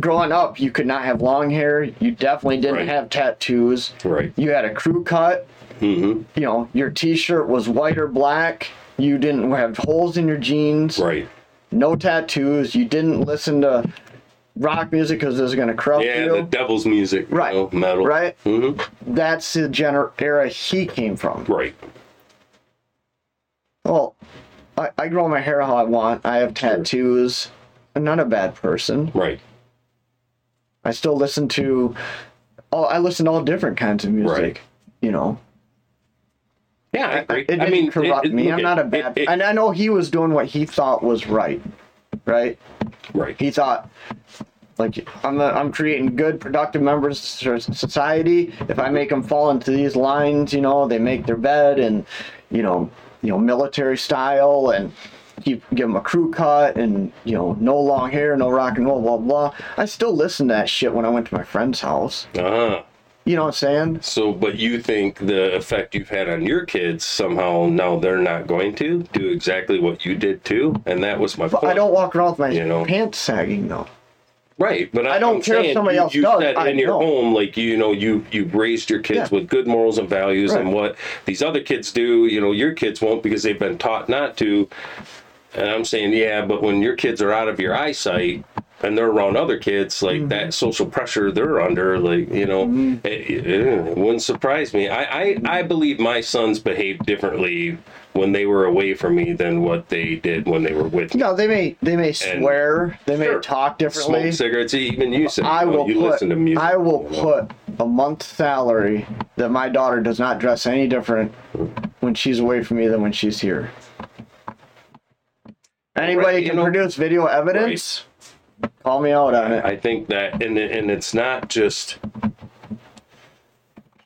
growing up you could not have long hair you definitely didn't Right. have tattoos Right. you had a crew cut Mm-hmm. you know your t-shirt was white or black you didn't have holes in your jeans Right. no tattoos. You didn't listen to rock music because it was going to corrupt Yeah, you. Yeah, the devil's music, you Right. know, metal. Right. Mm-hmm. That's the gener- era he came from. Right. Well, I, I grow my hair how I want. I have tattoos. I'm not a bad person. Right. I still listen to. Oh, I listen to all different kinds of music. Right. You know, Yeah, I agree. it didn't I mean, corrupt it- it- me. I'm not a bad. it- and I know he was doing what he thought was right. Right. right. He thought, like, I'm i I'm creating good, productive members of society. If I make them fall into these lines, you know, they make their bed and, you know, you know, military style and keep give them a crew cut and you know, no long hair, no rock and roll, blah blah. I still listen to that shit when I went to my friend's house. Uh-huh. You know what I'm saying? So, but you think the effect you've had on your kids somehow now they're not going to do exactly what you did too, and that was my But point. I don't walk around with my You know. pants sagging though. Right, but I, I don't am care if saying somebody you, else you does, said I in your know. home, like you know, you you raised your kids Yeah. with good morals and values, and Right. what these other kids do, you know, your kids won't because they've been taught not to. And I'm saying, yeah, but when your kids are out of your eyesight and they're around other kids, like Mm-hmm. that social pressure they're under, like you know, it, it- it wouldn't surprise me. I, I I believe my sons behaved differently when they were away from me than what they did when they were with me. No, they may they may swear, they may Sure. talk differently. Smoke cigarettes, even you said I will you put listen to music. I will you know. put a month's salary that my daughter does not dress any different when she's away from me than when she's here. Anybody Right, can know- produce video evidence. Call me out on it. I think that, and and it's not just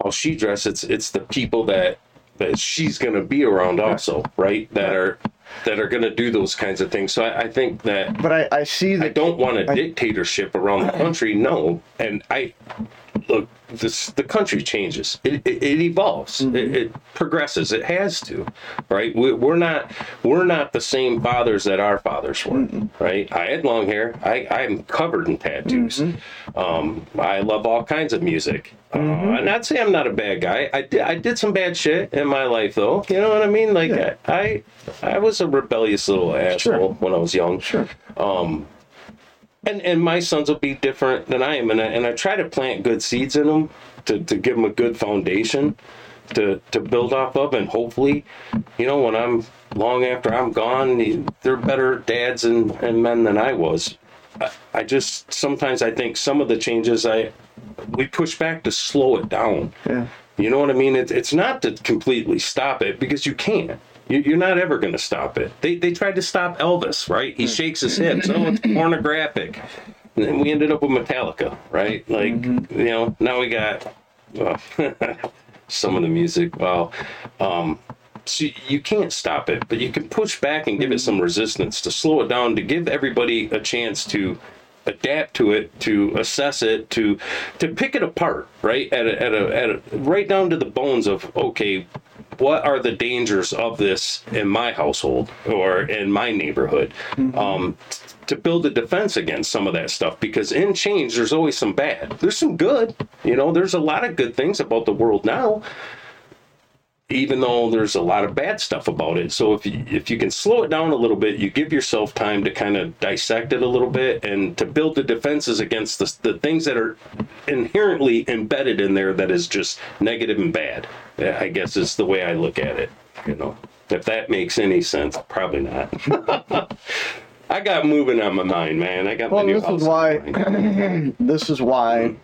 how she dresses. It's it's the people that that she's gonna be around also, right? That are that are gonna do those kinds of things. So I, I think that but I, I see I don't want a I- dictatorship around the country. No, and I look. This the country changes. It it, it evolves. Mm-hmm. It, it progresses. It has to, right? We, we're not we're not the same fathers that our fathers were, right? I had long hair. I I'm covered in tattoos. Mm-hmm. Um, I love all kinds of music. Uh, and not say I'm not a bad guy. I did I did some bad shit in my life though. You know what I mean? Like Yeah. I I was a rebellious little asshole when I was young. Sure. And and my sons will be different than I am, and I, and I try to plant good seeds in them to, to give them a good foundation to to build off of, and hopefully, you know, when I'm long after I'm gone, they're better dads and, and men than I was. I, I just sometimes I think some of the changes I we push back to slow it down. Yeah. You know what I mean? It, it's not to completely stop it because you can't. You, you're not ever going to stop it. They, they tried to stop Elvis, right? He shakes his hips. Oh, it's pornographic. And then we ended up with Metallica, right? Like, you know, now we got well, <laughs> some of the music. Well, um, so you can't stop it, but you can push back and give it some resistance to slow it down, to give everybody a chance to adapt to it, to assess it, to to pick it apart, right? At a, at a, at a right down to the bones of okay, what are the dangers of this in my household or in my neighborhood? Um, to build a defense against some of that stuff because in change there's always some bad. There's some good, you know. There's a lot of good things about the world now even though there's a lot of bad stuff about it. So if you, if you can slow it down a little bit, you give yourself time to kind of dissect it a little bit and to build the defenses against the, the things that are inherently embedded in there that is just negative and bad. I guess is the way I look at it. You know, if that makes any sense, probably not. <laughs> I got moving on my mind, man. I got Well, <clears throat> this is why. my mind. this is why.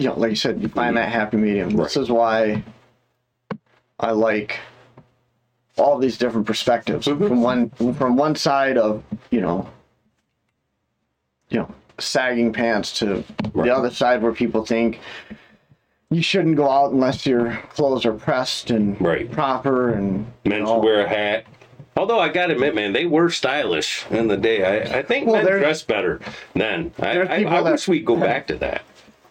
You know, like you said, you find that happy medium. This is why I like all these different perspectives Mm-hmm. from one from one side of you know, you know, sagging pants to Right. the other side where people think you shouldn't go out unless your clothes are pressed and Right. proper and Men should wear a hat. Although I gotta admit, man, they were stylish in the day. I, I think Well, men dress better then. I, I, I wish we'd go <laughs> back to that.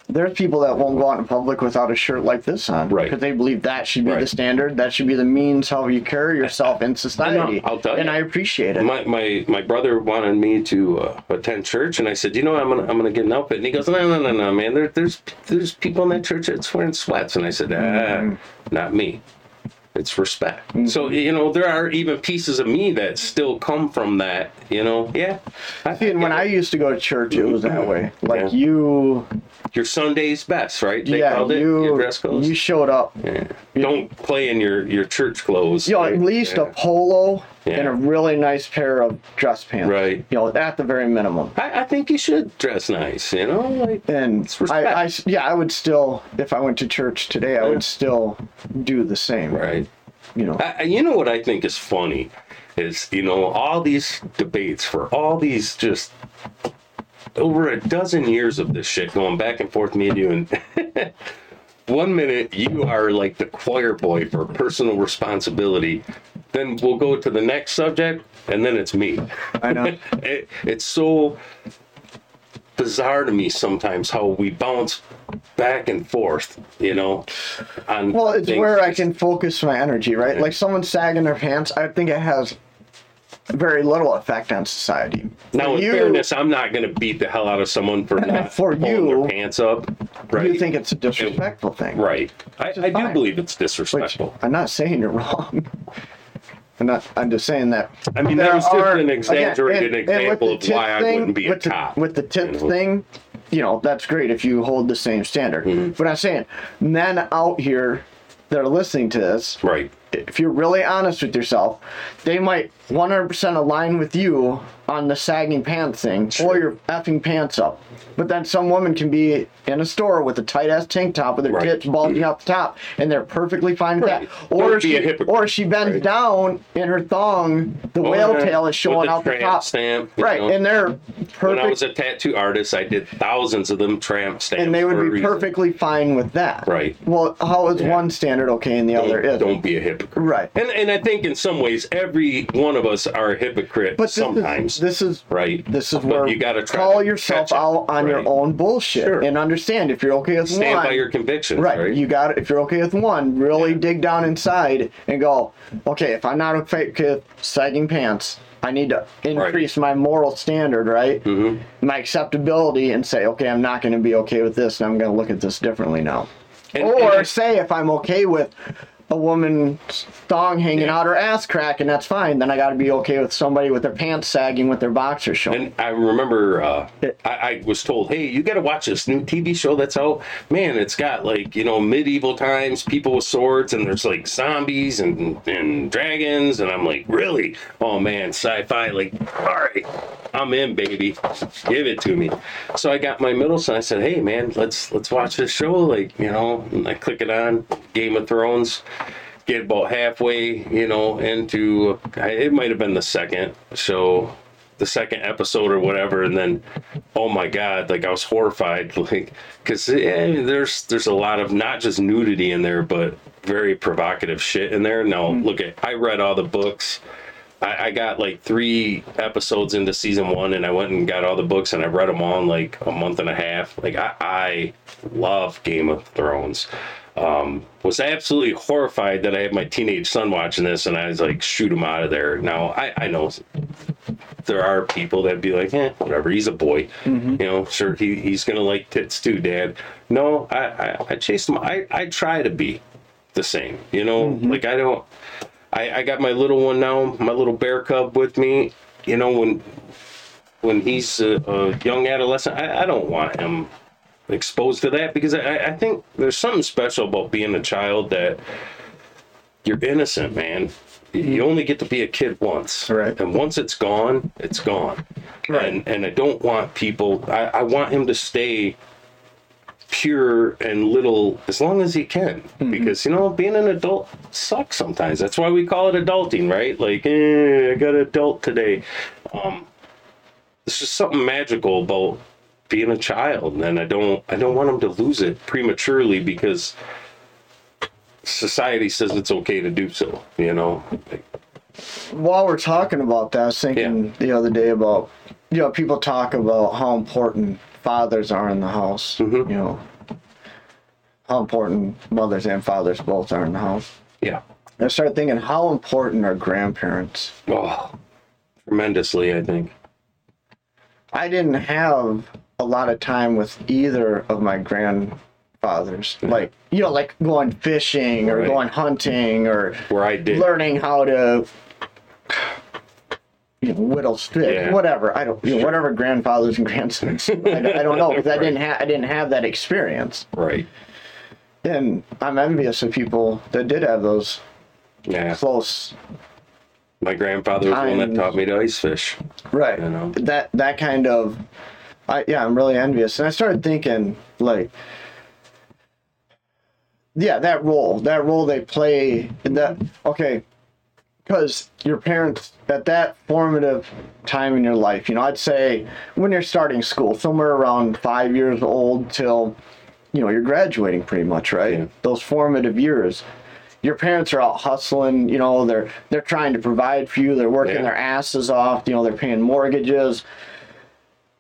There's people that won't go out in public without a shirt like this on Right. because they believe that should be Right. the standard that should be the means how you carry yourself in society I'll tell and you. i appreciate it My, my my brother wanted me to uh, attend church, and I said, you know, what, I'm gonna I'm gonna get an outfit. And he goes, no, no, no, no, man. There, there's there's people in that church that's wearing sweats, and I said, ah, Mm-hmm. not me. It's respect. Mm-hmm. So you know, there are even pieces of me that still come from that. You know, yeah. I, See, and when I used to go to church, it was that way. Like Yeah. you, your Sunday's best, right? They yeah, called it your you, dress codes. you showed up. Yeah. Don't play in your your church clothes. You know, right? at least Yeah. a polo and a really nice pair of dress pants. Right. You know, at the very minimum. I, I think you should dress nice. You know, like And I, I, yeah, I would still, if I went to church today, I would still do the same. right. You know, I- you know what I think is funny is you know all these debates for all these just over a dozen years of this shit going back and forth me and you and <laughs> one minute you are like the choir boy for personal responsibility then we'll go to the next subject and then it's me I know. <laughs> it, it's so bizarre to me sometimes how we bounce back and forth you know on Well, it's things. where I can focus my energy, right? Like someone sagging their pants, I think it has very little effect on society. Now, For in you, fairness, I'm not going to beat the hell out of someone for <laughs> not For pulling you, their pants up. Right. you think it's a disrespectful thing, right? I, I do believe it's Which disrespectful. I'm not saying you're <laughs> wrong. I'm not. I'm just saying that. I mean, that was just are- an exaggerated again, and- and example of why I thing- wouldn't be a with the, cop. With the tits you know? thing, you know, that's great if you hold the same standard. Mm-hmm. But I'm saying, men out here that are listening to this, Right. If you're really honest with yourself, they might 100% align with you on the sagging pants thing or your effing pants up. But then some woman can be in a store with a tight ass tank top with her Right. tits bulging out the top, and they're perfectly fine with Right. that. Or Don't be she, a hypocrite, or she bends right. down and her thong, the Oh, whale yeah. tail is showing the out the top. stamp, right, know. and they're perfect. When I was a tattoo artist, I did thousands of them tramp stamps. and they would be perfectly fine with that. Right. Well, how is Yeah. one standard okay and the other Don't, isn't? don't be a hypocrite. Right. And and I think in some ways every one of us are a hypocrite But this sometimes. is this is right. This is But where you got to call yourself out on your own bullshit Sure. and understand if you're okay with Stand one. by your convictions. right, Right. you got. If you're okay with one, really Yeah. dig down inside and go, okay, if I'm not okay with sagging pants, I need to increase my moral standard, right? Mhm. My acceptability, and say, okay, I'm not going to be okay with this, and I'm going to look at this differently now. And- or and- say if I'm okay with a woman's thong hanging Yeah. out her ass crack, and that's fine. Then I got to be okay with somebody with their pants sagging with their boxers showing. And I remember uh, I, I was told, hey, you got to watch this new TV show that's out. Man, it's got like, you know, medieval times, people with swords, and there's like zombies and, and dragons. And I'm like, really? Oh, man, sci fi. Like, all right, I'm in, baby. Give it to me. So I got my middle son. I said, hey, man, let's let's watch this show. Like, you know, and I click it on Game of Thrones get about halfway, you know, into it might have been the second so the second episode or whatever, and then, oh my god, like I was horrified, <laughs> like because eh, there's there's a lot of not just nudity in there, but very provocative shit in there. Now hmm. look at, I read all the books. I, I got like three episodes into season one, and I went and got all the books, and I read them all in like a month and a half. Like I, I love Game of Thrones. Um, was absolutely horrified that I had my teenage son watching this, and I was like, shoot him out of there. Now I, I know there are people that'd be like, eh, whatever. He's a boy, you know. Sure, he, he's gonna like tits too, Dad. No, I, I, I chase him. I, I try to be the same, you know. Like I don't. I, I got my little one now, my little bear cub with me. You know, when when he's a, a young adolescent, I, I don't want him exposed to that because I, I think there's something special about being a child that you're innocent, man. You only get to be a kid once, Right. And once it's gone, it's gone. Right. And and I don't want people. I, I want him to stay pure and little as long as he can because you know being an adult sucks sometimes that's why we call it adulting right like eh, i got adult today um there's just something magical about being a child and i don't i don't want them to lose it prematurely because society says it's okay to do so you know while we're talking about that, I was thinking the other day about you know people talk about how important fathers are in the house. Mhm. You know how important mothers and fathers both are in the house. yeah I started thinking how important are grandparents. oh tremendously i think I didn't have a lot of time with either of my grandfathers, like you know, like going fishing or Right. going hunting or Where I did. learning how to you know, whittle stick, Yeah. whatever. I don't, you know, whatever grandfathers and grandsons. I, don't- I don't know because I <laughs> didn't have I didn't have that experience, Right. and I'm envious of people that did have those Yeah. close. My grandfather was the one that taught me to ice fish. Right. You know? That that kind of I yeah, I'm really envious. And I started thinking like yeah, that role, that role they play in that okay, cuz your parents at that formative time in your life, you know, I'd say when you're starting school, somewhere around 5 years old till you know, you're graduating pretty much, right? Yeah. Those formative years. Your parents are out hustling, you know, they're they're trying to provide for you, they're working Yeah. their asses off, you know, they're paying mortgages.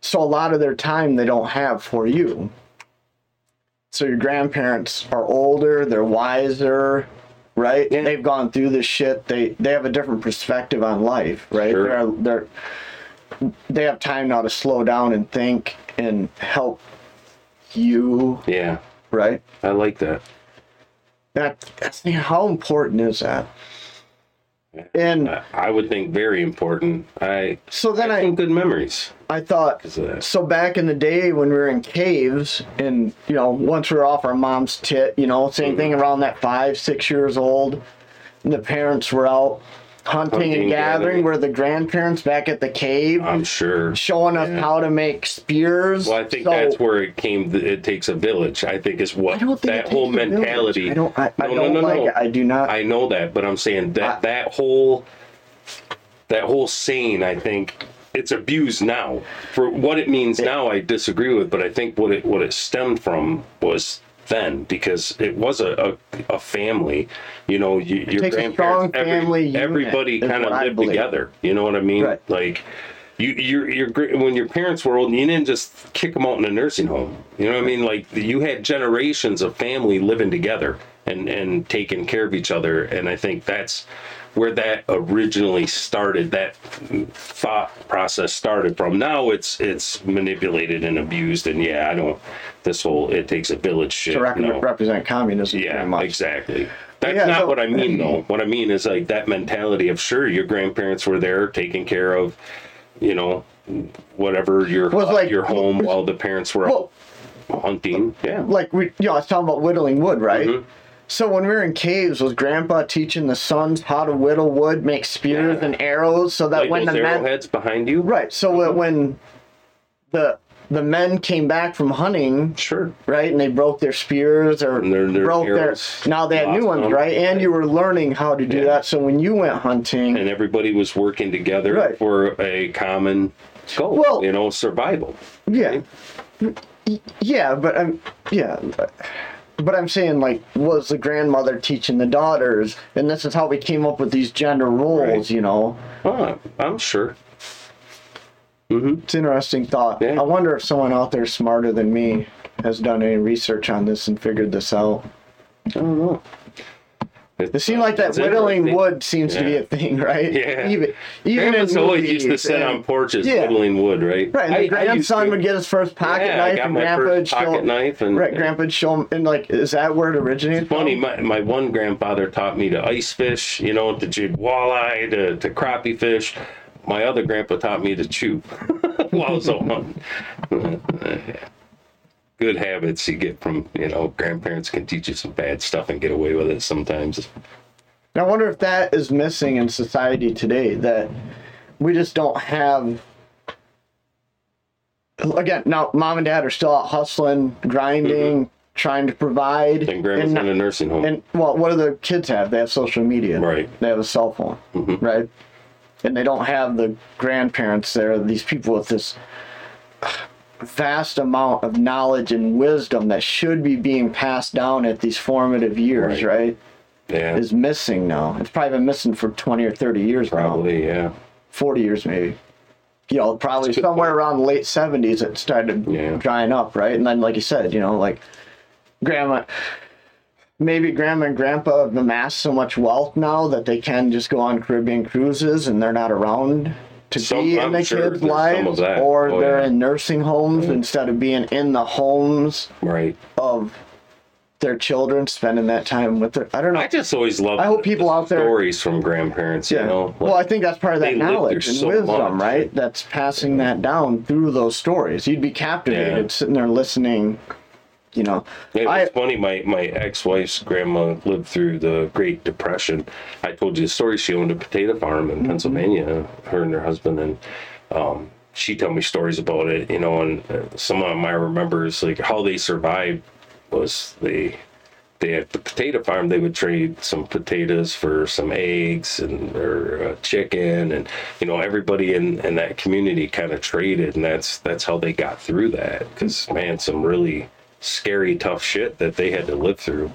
So a lot of their time they don't have for you. So your grandparents are older, they're wiser, right? Yeah. They've gone through this shit. They they have a different perspective on life, right? Sure. They're they're they have time now to slow down and think and help you, Yeah. right? I like that. That that's how important is that? And I, I would think very important. I so then I I some good memories I thought that. so back in the day when we were in caves and you know once we were off our mom's tit you know same thing Mm-hmm. around that five six years old and the parents were out hunting, Hunting, and gathering gathering. were the grandparents back at the cave I'm sure. showing us yeah. how to make spears Well, I think So- that's where it came. It takes a village. I think is what I don't think that it whole takes a village. mentality. I don't I, I No, no, don't no, like no. it I do not I know that, but I'm saying that I- that whole that whole saying, I think it's abused now. For what it means now, I disagree with, but I think what it what it stemmed from was then because it was a, a, a family. You know, you, your grandparents, strong every- everybody kind of lived together. You know what I mean? Right. Like. You, your, your, gr- when your parents were old, you didn't just kick them out in a nursing home. You know what I mean? Like you had generations of family living together and, and taking care of each other. And I think that's where that originally started. That thought process started from. Now it's it's manipulated and abused. And yeah, I don't. This whole it takes a village shit. to no. represent communism Yeah, much. exactly. That's Yeah, not so- what I mean, though. <clears throat> What I mean is like that mentality of sure, your grandparents were there taking care of, you know, whatever your Was like- your home while the parents were Well, hunting. Yeah, like we you know, I was talking about whittling wood, right? Mhm. So when we were in caves, was Grandpa teaching the sons how to whittle wood, make spears Yeah. and arrows, so that like when the men behind you. right, so Mm-hmm. when the the men came back from hunting, Sure. right, and they broke their spears or And their- their broke arrows their now they had new ones, them. right? And you were learning how to do Yeah. that. So when you went hunting, And everybody was working together Right. for a common goal. Well- you know, survival. yeah, Y- yeah, but I'm yeah. But, but I'm saying, like, was the grandmother teaching the daughters, and this is how we came up with these gender roles, Right. you know? Oh, I'm sure. Mm-hmm. It's an interesting thought. Yeah. I wonder if someone out there smarter than me has done any research on this and figured this out. I don't know. It seemed uh, like that whittling wood seems to be a thing, right? Yeah. Even even Grandpas in always used to sit on porches Yeah. whittling wood, right? Right, and I- grandson to. would get his first pocket Yeah, I knife, and grandpa would show pocket knife and- right, grandpa would show him, and like, is that where it originated? Funny, my, my one grandfather taught me to ice fish, you know, to jig walleye, to, to crappie fish. My other grandpa taught me to chew while I was. Good habits you get from, you know, grandparents can teach you some bad stuff and get away with it sometimes. I wonder if that is missing in society today. That we just don't have. Again, now mom and dad are still out hustling, grinding, trying to provide. And grandma's and in a nursing home. And well, what do the kids have? They have social media. Right. They have a cell phone. Mhm. Right. And they don't have the grandparents there, these people with this vast amount of knowledge and wisdom that should be being passed down at these formative years, Right. right? yeah, Is missing now. It's probably been missing for 20 or 30 years now. probably, yeah. 40 years maybe. You know, probably That's a good somewhere point. around the late 70s it started Yeah. drying up, right? And then, like you said, you know, like grandma, maybe grandma and grandpa have amassed so much wealth now that they can just go on Caribbean cruises and they're not around to Some- be in I'm the sure kids' lives, or Oh, they're yeah. in nursing homes mm-hmm. instead of being in the homes Right. of their children spending that time with their. I don't know. I just always love. I hope people out there- stories from grandparents. yeah. You know, well, I think that's part of that knowledge and so wisdom, much. right? That's passing that down through those stories. You'd be captivated Yeah. sitting there listening. You know, It was I funny. My my ex wife's grandma lived through the Great Depression. I told you the story. She owned a potato farm in Pennsylvania. Her and her husband, and um, she told me stories about it. You know, and uh, some of them my remembers like how they survived was they they at the potato farm they would trade some potatoes for some eggs and or uh, chicken and you know everybody in in that community kind of traded and that's that's how they got through that because man some really scary tough shit that they had to live through.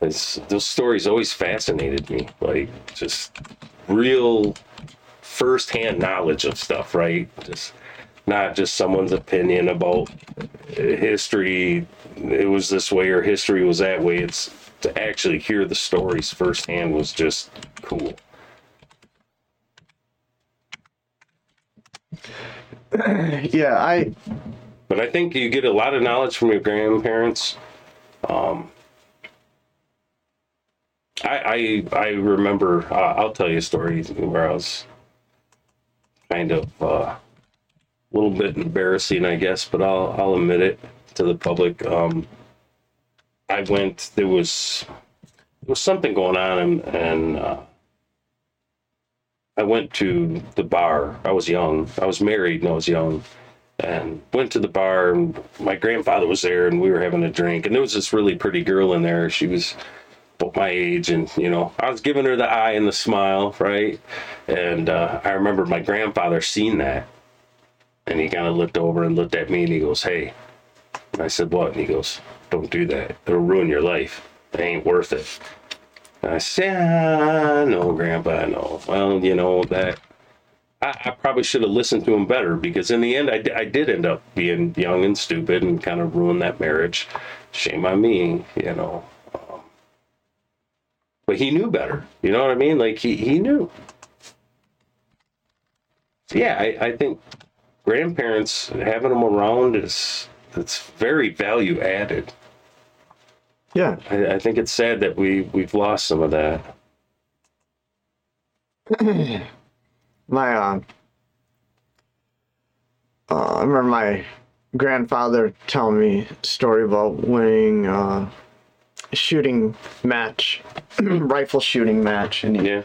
It's, those stories always fascinated me like just real firsthand knowledge of stuff right? Just not just someone's opinion about history. It was this way or history was that way. It's to actually hear the stories firsthand was just cool. Yeah, I but i think you get a lot of knowledge from your grandparents um i i i remember uh, i'll tell you a story where i was kind of uh a little bit embarrassing i guess but i'll i'll admit it to the public um i went there was there was something going on and and uh I went to the bar. I was young. I was married and I was young. And went to the bar and my grandfather was there and we were having a drink. And there was this really pretty girl in there. She was about my age and you know, I was giving her the eye and the smile, right? And uh, I remember my grandfather seen that. And he kind of looked over and looked at me and he goes, Hey. And I said, What? And he goes, Don't do that. It'll ruin your life. It ain't worth it. And I said, ah, no, Grandpa, no. Well, you know, that I, I probably should have listened to him better because in the end, I, did end up being young and stupid and kind of ruin that marriage. Shame on me, you know. Um, but he knew better. You know what I mean? Like, he, he knew. So, yeah, I, I think grandparents, having them around is it's very value added. yeah. I, I think it's sad that we we've lost some of that. <clears throat> my uh, uh, I remember my grandfather telling me a story about winning uh, a shooting match, <clears throat> rifle shooting match, and he, Yeah,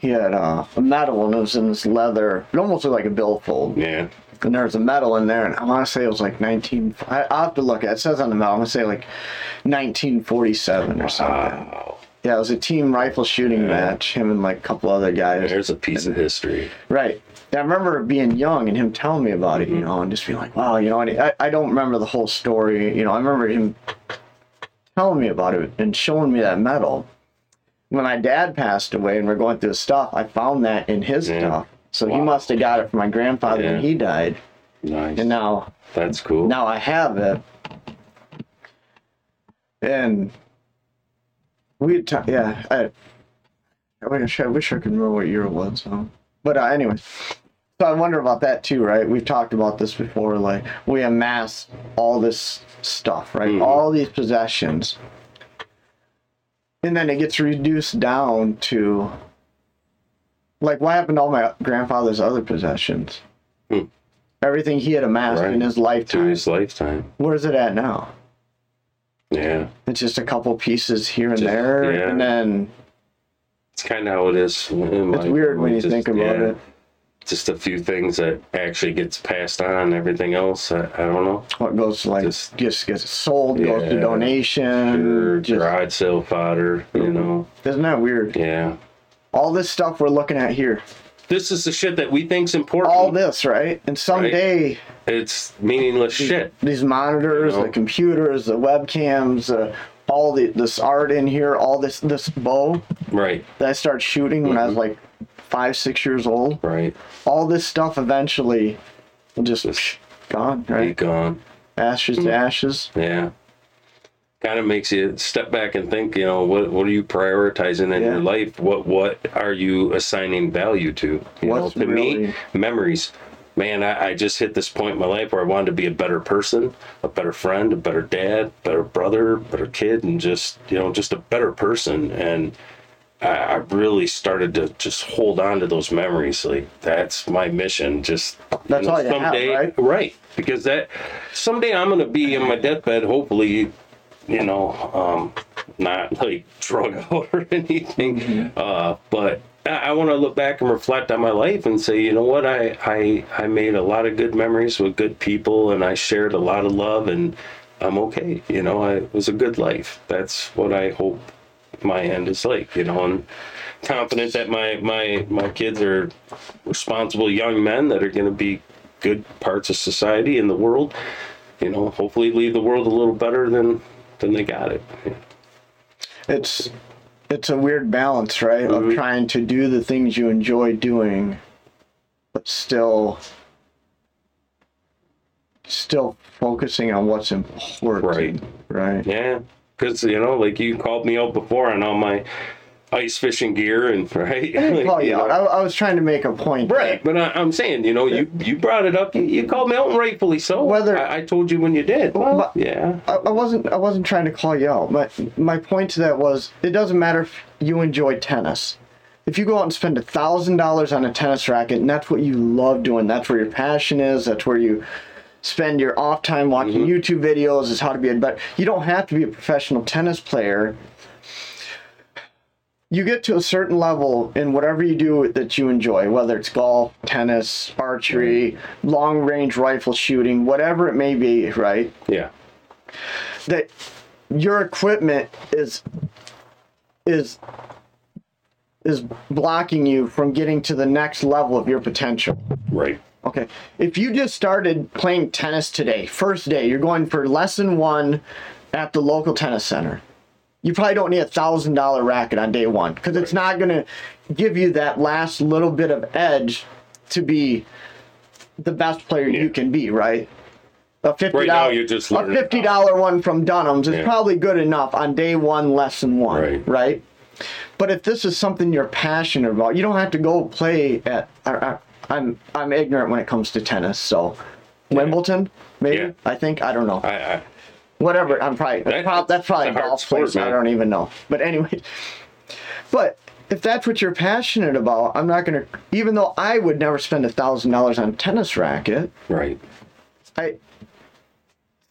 he had uh, a medal and it was in this leather. It almost looked like a billfold, yeah, and there was a medal in there, and I want to say it was like 19. I, I'll have to look at it. It says on the medal. I'm gonna say like 1947 or something. wow. Yeah, it was a team rifle shooting match. Him and like a couple other guys. There's a piece of history. Right. Yeah, I remember being young and him telling me about it, you mm-hmm. know, and just being like, wow, you know, and I, I don't remember the whole story. You know, I remember him telling me about it and showing me that medal. When my dad passed away and we're going through his stuff, I found that in his Yeah. stuff. So he must have got it from my grandfather when he died. Nice. And now That's cool. now I have it. And we, t- yeah, I, I wish I wish I could remember what year it was. But uh, anyways, so I wonder about that too, right? We've talked about this before. Like we amass all this stuff, right? Mhm. All these possessions, and then it gets reduced down to like what happened to all my grandfather's other possessions. Hmm. Everything he had amassed Right. in his lifetime. his lifetime. Where's it at now? Yeah, It's just a couple pieces here and Just- there, yeah. and then it's kind of how it is. in it's weird when you just- think about yeah, it. Just a few things that actually gets passed on. Everything else, I, I don't know. What goes to like Just- just, gets sold, goes to donation. Sure, just- garage sale fodder. You know. isn't that weird? Yeah. All this stuff we're looking at here, This is the shit that we think's important. all this, right? And someday It's meaningless shit. these monitors, You know? the computers, the webcams, uh, all the this art in here, all this this bow Right. that I started shooting when I Mm-hmm. was like five, six years old. Right. All this stuff eventually will just Just gone, be right? gone. Ashes Mm. to ashes. Yeah. Kind of makes you step back and think, you know, what what are you prioritizing in Yeah. your life? What what are you assigning value to? You What's know, to me, memories. man, I, I just hit this point in my life where I wanted to be a better person, a better friend, a better dad, better brother, better kid, and just you know, just a better person. And I, I really started to just hold on to those memories. Like that's my mission. Just That's all you have, right? right? Because that someday I'm gonna be in my deathbed, hopefully, you know, um, not like drug <laughs> out or anything, Mm-hmm. uh, but I, I want to look back and reflect on my life and say, you know what, I, I I made a lot of good memories with good people, and I shared a lot of love, and I'm okay. You know, I, it was a good life. That's what I hope my end is like. You know, and confident that my my my kids are responsible young men that are going to be good parts of society in the world. You know, hopefully leave the world a little better than than they got it. it's it's a weird balance, right? Mm-hmm. Of trying to do the things you enjoy doing, but still still focusing on what's important. Right. Yeah, because you know, like you called me out before on all my ice fishing gear and <laughs> right. I didn't call you out. I, I was trying to make a point. Right, but I, I'm saying, you know, you you brought it up. You, you called me out, and rightfully so. Whether- I, I told you when you did. Well, But- yeah, I, I wasn't I wasn't trying to call you out. My my point to that was it doesn't matter if you enjoy tennis. If you go out and spend a thousand dollars on a tennis racket and that's what you love doing, that's where your passion is, that's where you spend your off time watching mm-hmm. YouTube videos is how to be a better you don't have to be a professional tennis player. You get to a certain level in whatever you do that you enjoy, whether it's golf, tennis, archery, long range rifle shooting, whatever it may be, right? yeah, that your equipment is is is blocking you from getting to the next level of your potential. right. Okay. If you just started playing tennis today, first day, you're going for lesson 1 at the local tennis center. You probably don't need a thousand dollar racket on day one because it's not going to give you that last little bit of edge to be the best player you can be, right? A fifty Right now, you're just a fifty dollar one from Dunham's is Yeah. probably good enough on day one, lesson one, Right. right? But if this is something you're passionate about, you don't have to go play at. I, I, I'm I'm ignorant when it comes to tennis, so Wimbledon, maybe Yeah. I think I don't know. I, I Whatever. I'm probably that's, That- prob- that's probably a golf sport, place. I don't even know. But anyway, but if that's what you're passionate about, I'm not gonna. Even though I would never spend a thousand dollars on a tennis racket, right. I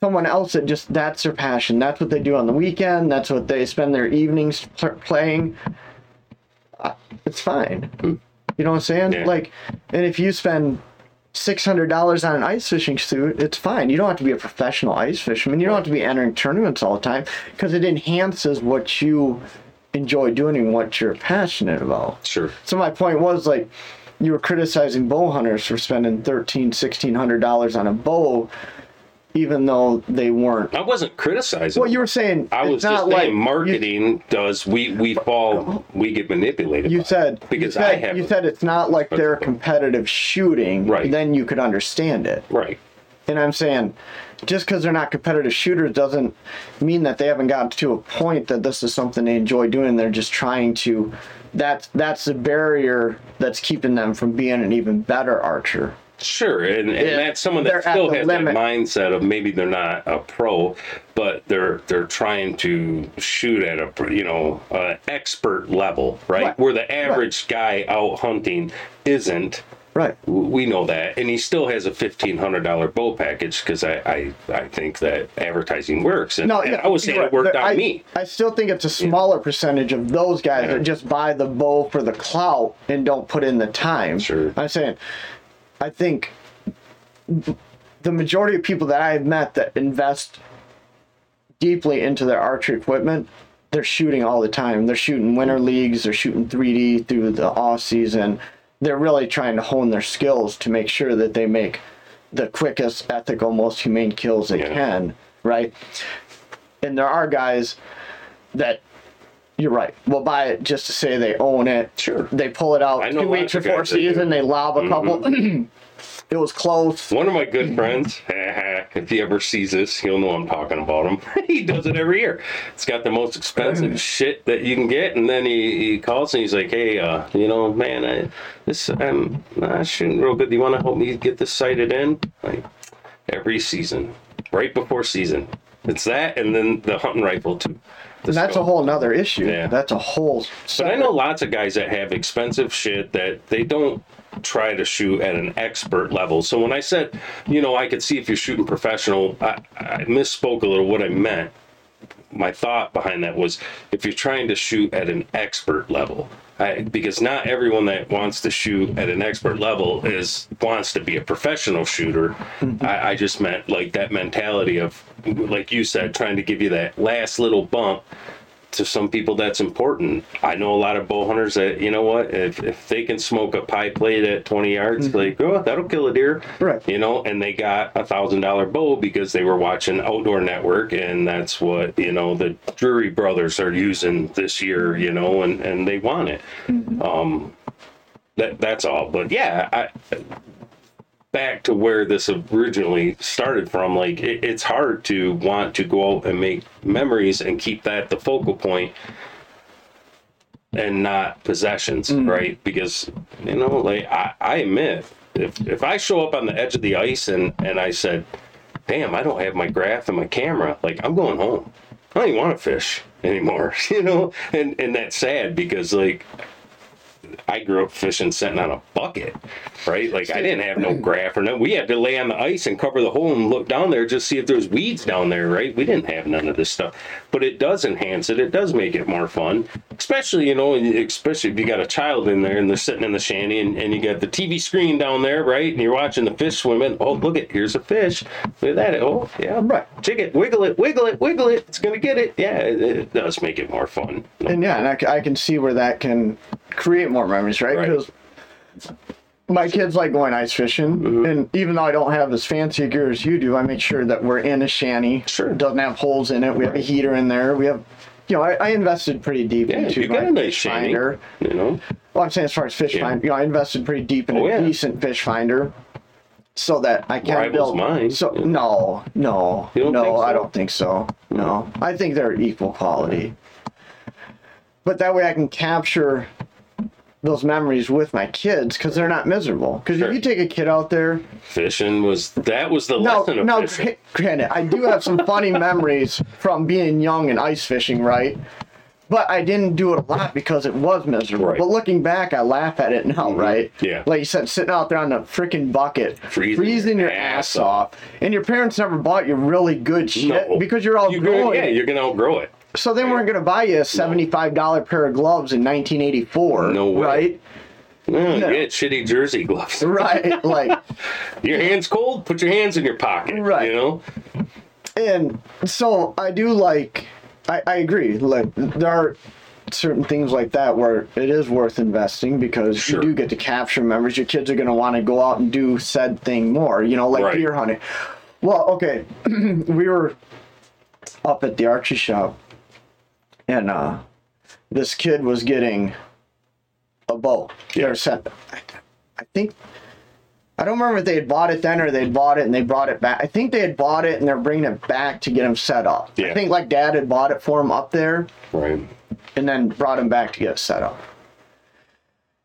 someone else that just that's their passion. That's what they do on the weekend. That's what they spend their evenings playing. It's fine. Hmm. You know what I'm saying? Yeah. Like, and if you spend six hundred dollars on an ice fishing suit, it's fine. You don't have to be a professional ice fisherman. You don't have to be entering tournaments all the time because it enhances what you enjoy doing and what you're passionate about. Sure. So my point was like you were criticizing bow hunters for spending thirteen, sixteen hundred dollars on a bow, even though they weren't. I wasn't criticizing. Well, you were saying I was not just like saying marketing does we we fall we get manipulated. You, you said because you I have you said it's not like they're competitive shooting. Right. Then you could understand it. right. And I'm saying, just because they're not competitive shooters doesn't mean that they haven't gotten to a point that this is something they enjoy doing. They're just trying to. That's that's the barrier that's keeping them from being an even better archer. Sure, and, and Yeah, that's someone they're that still has limit. that mindset of maybe they're not a pro, but they're they're trying to shoot at a you know uh, expert level, right? Right, Where the average guy out hunting isn't. Right. We know that, and he still has a fifteen hundred dollar bow package because I, I I think that advertising works, and, No, and yeah, I was saying you're it worked right. on I, me. I still think it's a smaller percentage of those guys Yeah. that just buy the bow for the clout and don't put in the time. Sure. I'm saying, I think the majority of people that I've met that invest deeply into their archery equipment, they're shooting all the time. They're shooting winter leagues, they're shooting 3D through the off season. They're really trying to hone their skills to make sure that they make the quickest, ethical, most humane kills they Yeah. can, right? And there are guys that you're right. Will buy it just to say they own it. Sure. They pull it out I know two weeks lots of before guys that do. Mm-hmm. season. They lob a couple. <clears throat> it was close. One of my good friends, <laughs> if he ever sees this, he'll know I'm talking about him. <laughs> he does it every year. It's got the most expensive shit that you can get, and then he, he calls and he's like, "Hey, uh, you know, man, I this I'm not shooting real good. Do you want to help me get this sighted in?" Like every season, right before season, it's that, and then the hunting rifle too. The that's a whole nother issue. Yeah. That's a whole. But I know lots of guys that have expensive shit that they don't try to shoot at an expert level. So when I said, you know, I could see if you're shooting professional, I, I misspoke a little what I meant. My thought behind that was if you're trying to shoot at an expert level. I, because not everyone that wants to shoot at an expert level is wants to be a professional shooter. Mm-hmm. I, I just meant like that mentality of, like you said, trying to give you that last little bump to some people that's important. I know a lot of bow hunters that you know what if, if they can smoke a pie plate at 20 yards, like oh that'll kill a deer, Right. You know, and they got a thousand dollar bow because they were watching Outdoor Network, and that's what you know the Drury brothers are using this year, you know, and and they want it. Um, that that's all. But yeah, I, back to where this originally started from like it, it's hard to want to go out and make memories and keep that the focal point and not possessions mm. right? Because you know like I, I admit if if i show up on the edge of the ice and and i said damn i don't have my graph and my camera like i'm going home. I don't even want to fish anymore <laughs> you know? And and that's sad because like I grew up fishing sitting on a bucket, right? Like I didn't have no graph or no. We had to lay on the ice and cover the hole and look down there just see if there's weeds down there, right? We didn't have none of this stuff, but it does enhance it. It does make it more fun, especially you know, especially if you got a child in there and they're sitting in the shanty and, and you got the TV screen down there, right? And you're watching the fish swimming. Oh, look it, here's a fish. Look at that. Oh, yeah, Right. Jig it, wiggle it, wiggle it, wiggle it. It's gonna get it. Yeah, it, it does make it more fun. And yeah, and I, I can see where that can create more memories, right? Right. My kids like going ice fishing, Mm-hmm. and even though I don't have as fancy gear as you do, I make sure that we're in a shanty. Sure. It doesn't have holes in it. We have a heater in there. We have, you know, I, I invested pretty deep Yeah, into you got my a nice fish shanty, finder. you know. Well, I'm saying as far as fish Yeah. finder, you know, I invested pretty deep in Oh, a yeah. decent fish finder. So that I can Rivals build. mine. So Yeah. no, no, no, so? I don't think so. No, I think they're equal quality. But that way I can capture those memories with my kids because they're not miserable. Because Sure. if you take a kid out there, Fishing was that was the no, lesson of no, fishing. granted, I do have some funny <laughs> memories from being young and ice fishing, right? But I didn't do it a lot because it was miserable. Right. But looking back, I laugh at it now, mm-hmm. right? Yeah. Like you said, sitting out there on the freaking bucket, Freezing your your ass ass off, and your parents never bought you really good shit No. because you're all growing. yeah, you're gonna outgrow it. So they weren't going to buy you a seventy-five dollar pair of gloves in 1984, No way. right? No, No. Get shitty jersey gloves. <laughs> Right, like. <laughs> Your hands cold? Put your hands in your pocket. Right. You know. and so I do like I, I agree like there are certain things like that where it is worth investing because Sure. you do get to capture memories your kids are going to want to go out and do said thing more you know like Right. deer hunting well okay <clears throat> we were up at the archery shop and uh this kid was getting a bow Yeah. Set I think I don't remember if they had bought it then or they'd bought it and they brought it back. I think they had bought it and they're bringing it back to get him set up. Yeah. I think like dad had bought it for him up there Right. and then brought him back to get it set up.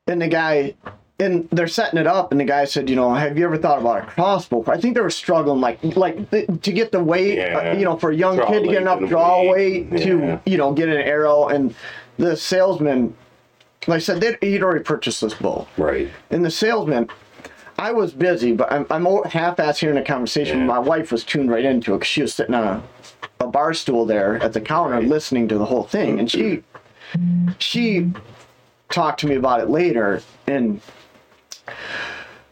And the guy, and they're setting it up, and the guy said, you know, have you ever thought about a crossbow? I think they were struggling, like, like th- to get the weight, Yeah. uh, you know, for a young Draw kid to get enough draw weight. weight to, Yeah. you know, get an arrow. And the salesman, like I said, he'd already purchased this bow. Right. And the salesman, I was busy, but I'm, I'm half-ass hearing a conversation. Yeah. My wife was tuned right into it because she was sitting on a, a bar stool there at the counter listening to the whole thing. And she, she talked to me about it later. And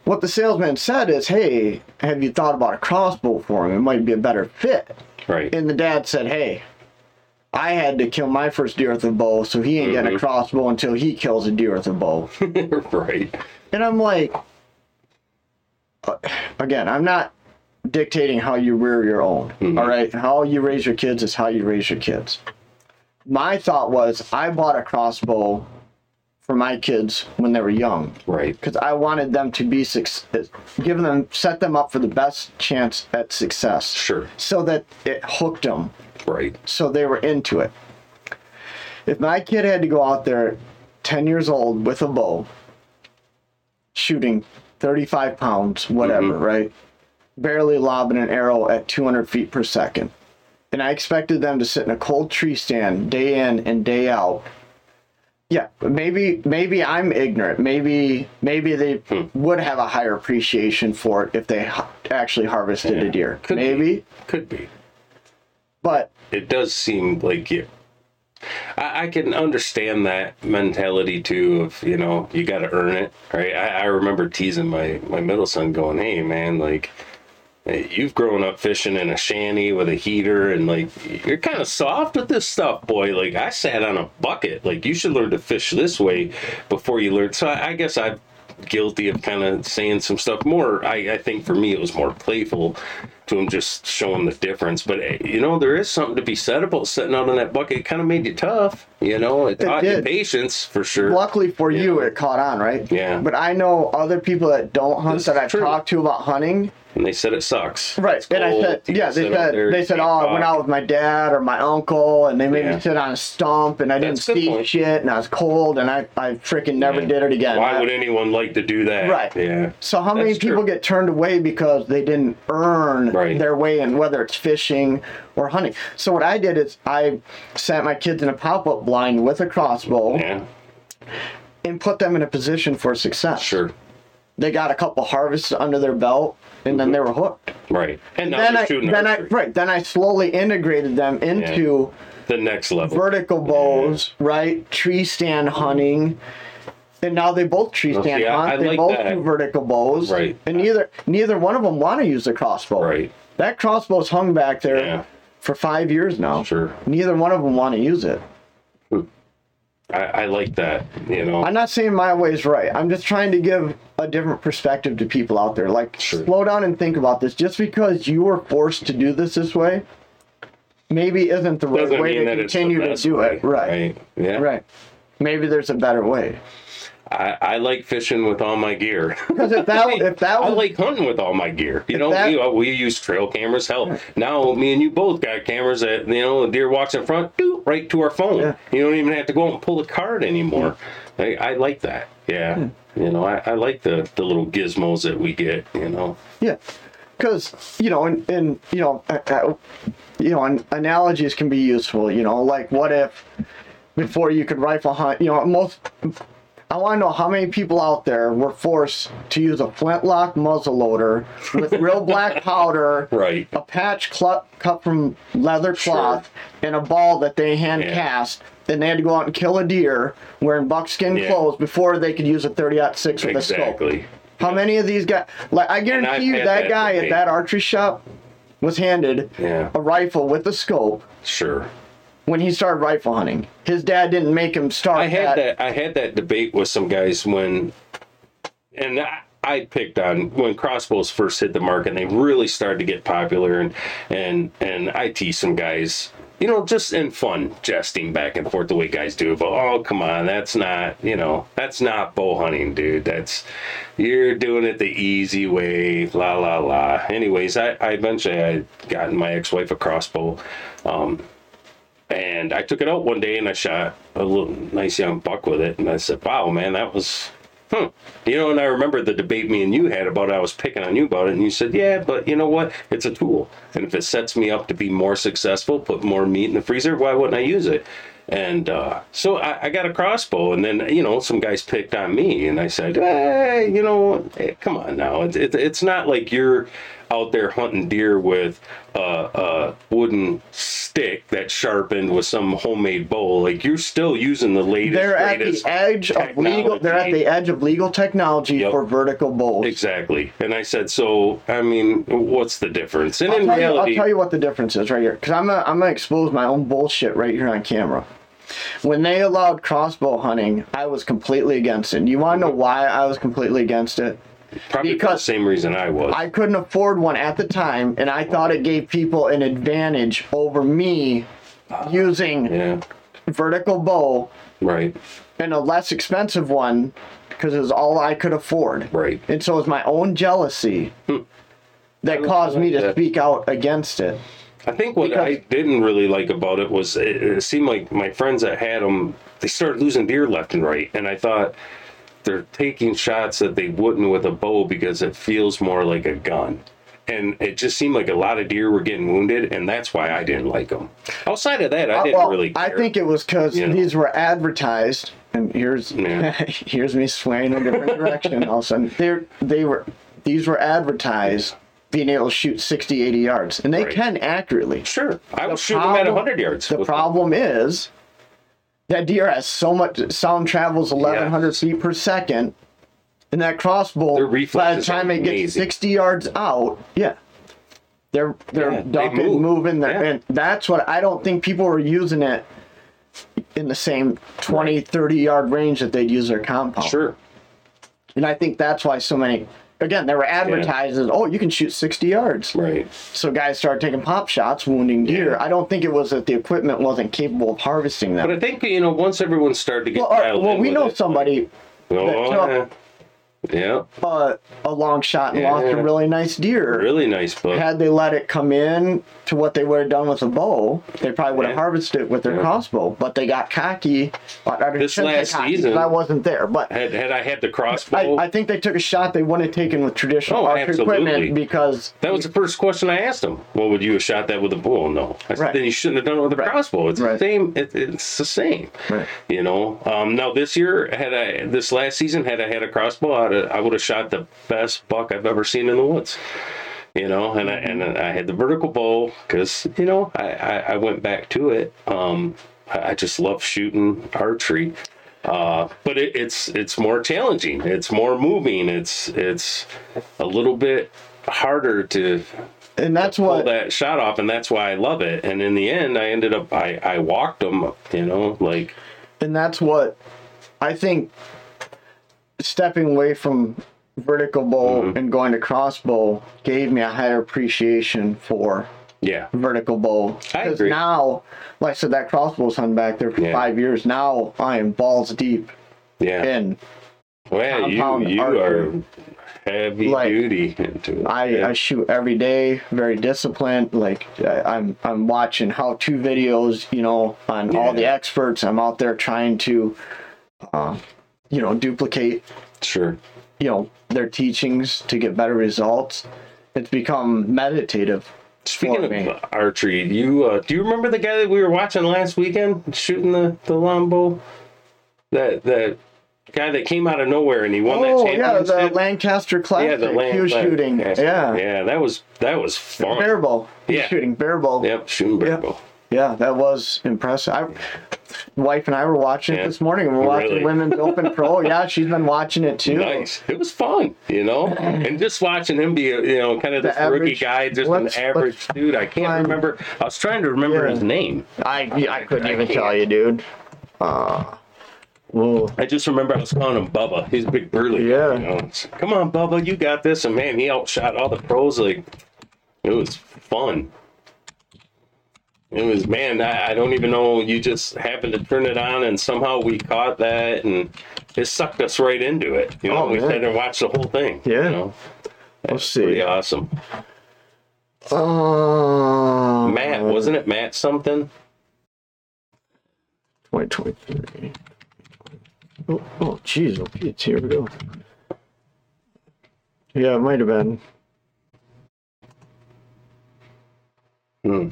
what the salesman said is, hey, have you thought about a crossbow for him? It might be a better fit. Right. And the dad said, hey, I had to kill my first deer with a bow, so he ain't getting a crossbow until he kills a deer with a bow. <laughs> right. And I'm like, uh, again, I'm not dictating how you rear your own. all right, how you raise your kids is how you raise your kids. My thought was, I bought a crossbow for my kids when they were young Right. because I wanted them to be success, give them, set them up for the best chance at success. Sure. So that it hooked them, Right. so they were into it. If my kid had to go out there, ten years old, with a bow, shooting thirty-five pounds, whatever, Mhm. right? Barely lobbing an arrow at two hundred feet per second, and I expected them to sit in a cold tree stand day in and day out yeah, maybe maybe I'm ignorant. Maybe maybe they Hmm. would have a higher appreciation for it if they actually harvested a deer. Could maybe, Be. Could be. but It does seem like you. I, I can understand that mentality too. Of you know, you got to earn it, right? I, I remember teasing my my middle son, going, "Hey, man, like." You've grown up fishing in a shanty with a heater, and like you're kind of soft with this stuff, boy. Like I sat on a bucket. Like you should learn to fish this way before you learn. So I, I guess I'm guilty of kind of saying some stuff. More, I, I think for me it was more playful to him, just showing the difference. But eh, you know, there is something to be said about sitting out on that bucket. It kind of made you tough. You know, it, taught you patience for sure. luckily for you, it caught on, right? Yeah. But I know other people that don't hunt that I've true. talked to about hunting. And they said it sucks. Right. It's And I said, yeah, they said, they said, oh, I went out with my dad or my uncle, and they made Yeah. me sit on a stump, and I didn't That's see shit, and I was cold, and I, I freaking never Yeah. did it again. Why I- would anyone like to do that? Right. Yeah. So how many people true. get turned away because they didn't earn Right. their way in, whether it's fishing or hunting? So what I did is I sat my kids in a pop-up blind with a crossbow Yeah. and put them in a position for success. Sure. They got a couple harvests under their belt, and then they were hooked. Right. And now then I, shooting then I, right, then I slowly integrated them into the next level. vertical bows, right, tree stand hunting. And now they both tree Well, stand see, I- hunt. I they like both that. do vertical bows. Right. And neither neither one of them want to use the crossbow. Right. That crossbow's hung back there Yeah. for five years now. Sure. Neither one of them want to use it. I, I like that. You know. I'm not saying my way is right. I'm just trying to give a different perspective to people out there. Like, Sure. slow down and think about this. Just because you were forced to do this this way, maybe isn't the right Doesn't way to that it's the continue to do way, it. Right. Right. Yeah. Right. Maybe there's a better way. I, I like fishing with all my gear. <laughs> Because if that if that I was like hunting with all my gear. You know, that- we, we use trail cameras. Hell, now me and you both got cameras that you know, a deer walks in front, do right to our phone. Yeah. You don't even have to go out and pull the card anymore. I, I like that. Yeah. You know, I, I like the the little gizmos that we get. You know. yeah, because you know, and, and you know, uh, uh, you know, an, analogies can be useful. You know, like what if before you could rifle hunt, you know, most. I want to know how many people out there were forced to use a flintlock muzzleloader with <laughs> real black powder, Right. a patch cl- cut from leather cloth, and a ball that they hand Yeah. cast. And they had to go out and kill a deer wearing buckskin Yeah. clothes before they could use a 30 six with a scope. Exactly. How many of these guys? Like I guarantee you, that that guy at that archery shop was handed Yeah. a rifle with a scope Sure. When he started rifle hunting. His dad didn't make him start. I had at- that. I had that debate with some guys when, and I, I picked on when crossbows first hit the market. and They really started to get popular, and and and I teased some guys, you know, just in fun, jesting back and forth the way guys do. But oh, come on, that's not, you know, that's not bow hunting, dude. That's you're doing it the easy way. La la la. Anyways, I, I eventually I gotten my ex-wife a crossbow. Um, and I took it out one day and I shot a little nice young buck with it. And I said, wow, man, that was, hmm. You know, and I remember the debate me and you had about I was picking on you about it. And you said, yeah, but you know what? It's a tool. And if it sets me up to be more successful, put more meat in the freezer, why wouldn't I use it? And uh, so I, I got a crossbow, and then you know some guys picked on me, and I said, "Hey, you know, hey, come on now. It's it, it's not like you're out there hunting deer with a, a wooden stick that's sharpened with some homemade bow. Like you're still using the latest, They're at the edge of legal. They're at the edge of legal technology Yep. for vertical bows. Exactly. And I said, so I mean, what's the difference? And I'll in tell, you, I'll tell you what the difference is right here, because I'm gonna, I'm gonna expose my own bullshit right here on camera. When they allowed crossbow hunting, I was completely against it. You want to know mm-hmm. why I was completely against it? Probably for the because same reason I was. I couldn't afford one at the time, and I thought it gave people an advantage over me using yeah. vertical bow Right. and a less expensive one because it was all I could afford. Right. And so it was my own jealousy hmm. that caused me to that. speak out against it. I think what Because- I didn't really like about it was it, it seemed like my friends that had them, they started losing deer left and right, and I thought they're taking shots that they wouldn't with a bow because it feels more like a gun. And it just seemed like a lot of deer were getting wounded, and that's why I didn't like them. Outside of that, I Uh, didn't well, really. Care. I think it was because You know. these were advertised, and here's Yeah. <laughs> here's me swaying in a different direction. All of a sudden, they they were these were advertised being able to shoot 60, 80 yards, and they Right. can accurately. sure I The shoot shooting them at problem- hundred yards. The problem is that deer has so much sound travels 1100 feet per second, and that crossbow by the time it gets amazing. 60 yards out, yeah. They're they're Yeah, they move. moving, Yeah. and that's what I don't think people are using it in the same 20, 30 yard range that they'd use their compound. Sure. And I think that's why so many, again, there were advertised as, oh, you can shoot 60 yards. Right. So guys started taking pop shots, wounding deer. Yeah. I don't think it was that the equipment wasn't capable of harvesting them. But I think you know once everyone started to get well, well we know it, somebody, Oh, that yeah. yeah, uh, a long shot and lost a really nice deer. really nice book. Had they let it come in to what they would have done with a bow, they probably would have Yeah. harvested it with their Yeah. crossbow. But they got cocky. Well, I This last cocky, season- I wasn't there, but had had I had the crossbow, I think they took a shot they wouldn't have taken with traditional Oh, archery equipment because that was the first question I asked them. Well, would you have shot that with a bow? No. I said, Right. then you shouldn't have done it with a Right. crossbow. It's the same. It, it's the same. Right. You know. Um, now this year, had I this last season, had I had a crossbow, I'd I would have shot the best buck I've ever seen in the woods. You know, and I and I had the vertical bow because you know I, I I went back to it. Um, I, I just love shooting archery. Uh, but it, it's it's more challenging. It's more moving. It's it's a little bit harder to and that's pull what that shot off, and that's why I love it. And in the end, I ended up I I walked them. You know, like and that's what I think stepping away from vertical bow Mm-hmm. and going to crossbow gave me a higher appreciation for yeah, vertical bow. Agree. now, like I said, that crossbow's hung back there for Yeah. five years. Now I am balls deep yeah. in. well, you compound you are heavy Like, duty into it. I, I shoot every day, very disciplined. Like I, I'm I'm watching how to videos, you know, on all the experts. I'm out there trying to, uh, you know, duplicate sure. You know their teachings to get better results. It's become meditative. Speaking of me. archery, you uh, do you remember the guy that we were watching last weekend shooting the the longbow? That that guy that came out of nowhere and he won Oh that yeah, the. Lancaster Classic. yeah, the land, he was shooting. Classic. Yeah, yeah, that was that was fun. bow. Yeah. shooting barebow. Yep, shooting bear Yeah. Yeah, that was impressive. I, wife and I were watching Yeah. it this morning, and we're watching Really? Women's Open Pro. <laughs> Yeah, she's been watching it too. Nice. It was fun, you know, <clears throat> and just watching him be, you know, kind of The this rookie average- guy, just an average dude. I can't find- remember. I was trying to remember Yeah. his name. I I couldn't I even can't. tell you, dude. Uh, well, I just remember I was calling him Bubba. He's a big burly. Yeah. You know? Come on, Bubba, you got this. And man, he outshot all the pros. Like it was fun. It was man. I, I don't even know. You just happened to turn it on, and somehow we caught that, and it sucked us right into it. You know, Oh, we man. sat there and the whole thing. Yeah. You know? let's Pretty see. awesome. Uh, Matt, wasn't it Matt something? 2023. Oh, oh, jeez, oh, Pete, here we go. Yeah, it might have been. Hmm.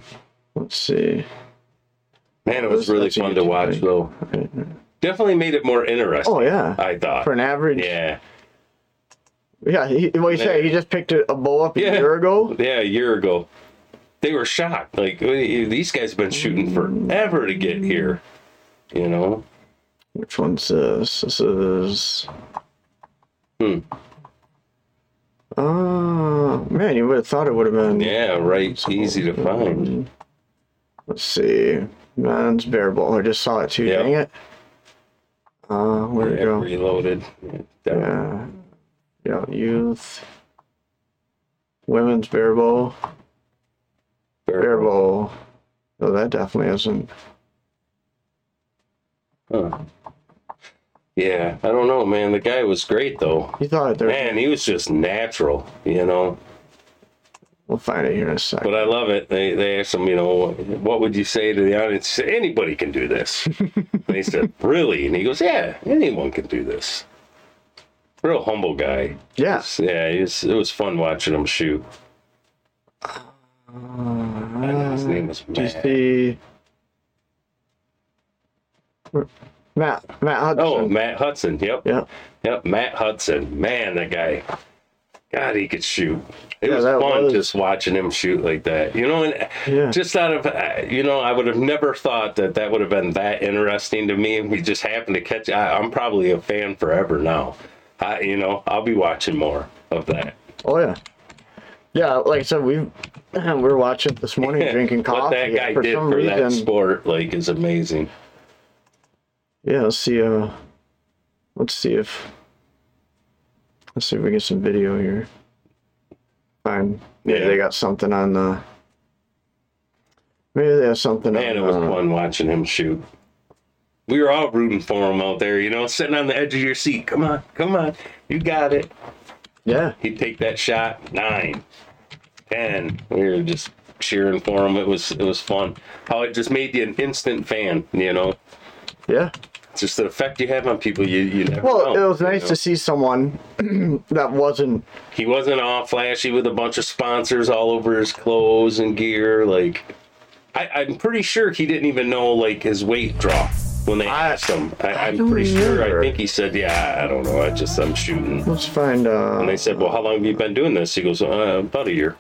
Let's see. Man, it was really a fun to watch, thing. though. Definitely made it more interesting. Oh yeah, I thought. for an average. Yeah. Yeah, he, what you say? He just picked a, a bow up a Yeah. year ago. Yeah, a year ago. They were shocked. Like these guys have been shooting forever to get here. You know. Which one's this? This is. Hmm. Oh man, you would have thought it would have been. Yeah, right. Easy to find. Let's see. Man's barebow. I just saw it too. Yep. Dang it. Uh, where'd it go? reloaded. Yeah, Yeah. Yeah, youth. Women's barebow. Bear bowl. Oh, that definitely isn't. Huh. Yeah, I don't know, man. The guy was great though. You thought there Man, he was just natural, you know. We'll find it here in a second. But I love it. They they asked him, you know, what would you say to the audience? He said, Anybody can do this. and <laughs> they said, Really? And he goes, Yeah, anyone can do this. Real humble guy. yeah. Yeah, it was, it was fun watching him shoot. Uh, his name was Matt. see Matt Matt Hudson? Oh, Matt Hudson. Yep. Yep. Yep. Matt Hudson. Man, that guy. God, he could shoot. It Yeah, was fun was- just watching him shoot like that. You know, and Yeah. just out of, uh, you know, I would have never thought that that would have been that interesting to me. And we just happened to catch. I, I'm probably a fan forever now. I, you know, I'll be watching more of that. Oh yeah. Yeah, like I said, we <clears throat> we're watching this morning <laughs> drinking coffee. what that guy for did for that sport, like, is amazing. Yeah, let's see. Uh, let's see if let's see if we get some video here. Fine. Maybe Yeah. they got something on the. Maybe they have something. Man, it was uh, fun watching him shoot. We were all rooting for him out there, you know, sitting on the edge of your seat. Come on, come on, you got it. Yeah, He'd take that shot, nine, ten. We were just cheering for him. It was it was fun. How it just made you an instant fan, you know. yeah. It's just the effect you have on people. You you never Well, know, it was you nice know? to see someone <clears throat> that wasn't. He wasn't all flashy with a bunch of sponsors all over his clothes and gear. Like, I, I'm pretty sure he didn't even know like his weight drop when they I- asked him. I, I I'm don't pretty sure. I think he said, "Yeah, I don't know. I just I'm shooting." Let's find. Uh, And they said, "Well, how long have you been doing this?" He goes, uh, "About a year."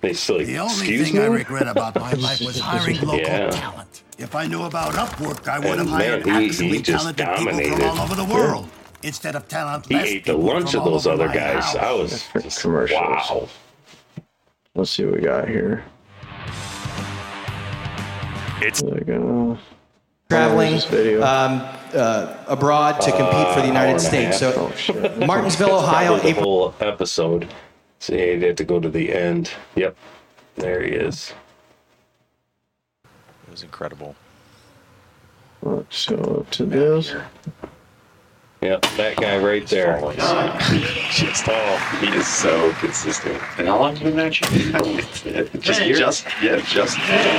They still like, The only "Excuse thing I regret about my <laughs> life was hiring local Yeah. talent. If I knew about Upwork, I would And have hired man, he- actually he just talented people from all over the world instead of talent. He ate the lunch of those other guys. I was For just, commercials. wow. let's see what we got here. It's There we go. traveling video? um, uh, abroad to compete for the United States. So, Oh shit. <laughs> Martinsville, Ohio, Probably the April. whole episode. So he had to go to the end. Yep, there he is. It was incredible. Let's show to this. Yep, that guy right there. <laughs> Just, oh, he is so consistent. And how long have you been actually? <laughs> just, just, yeah, just,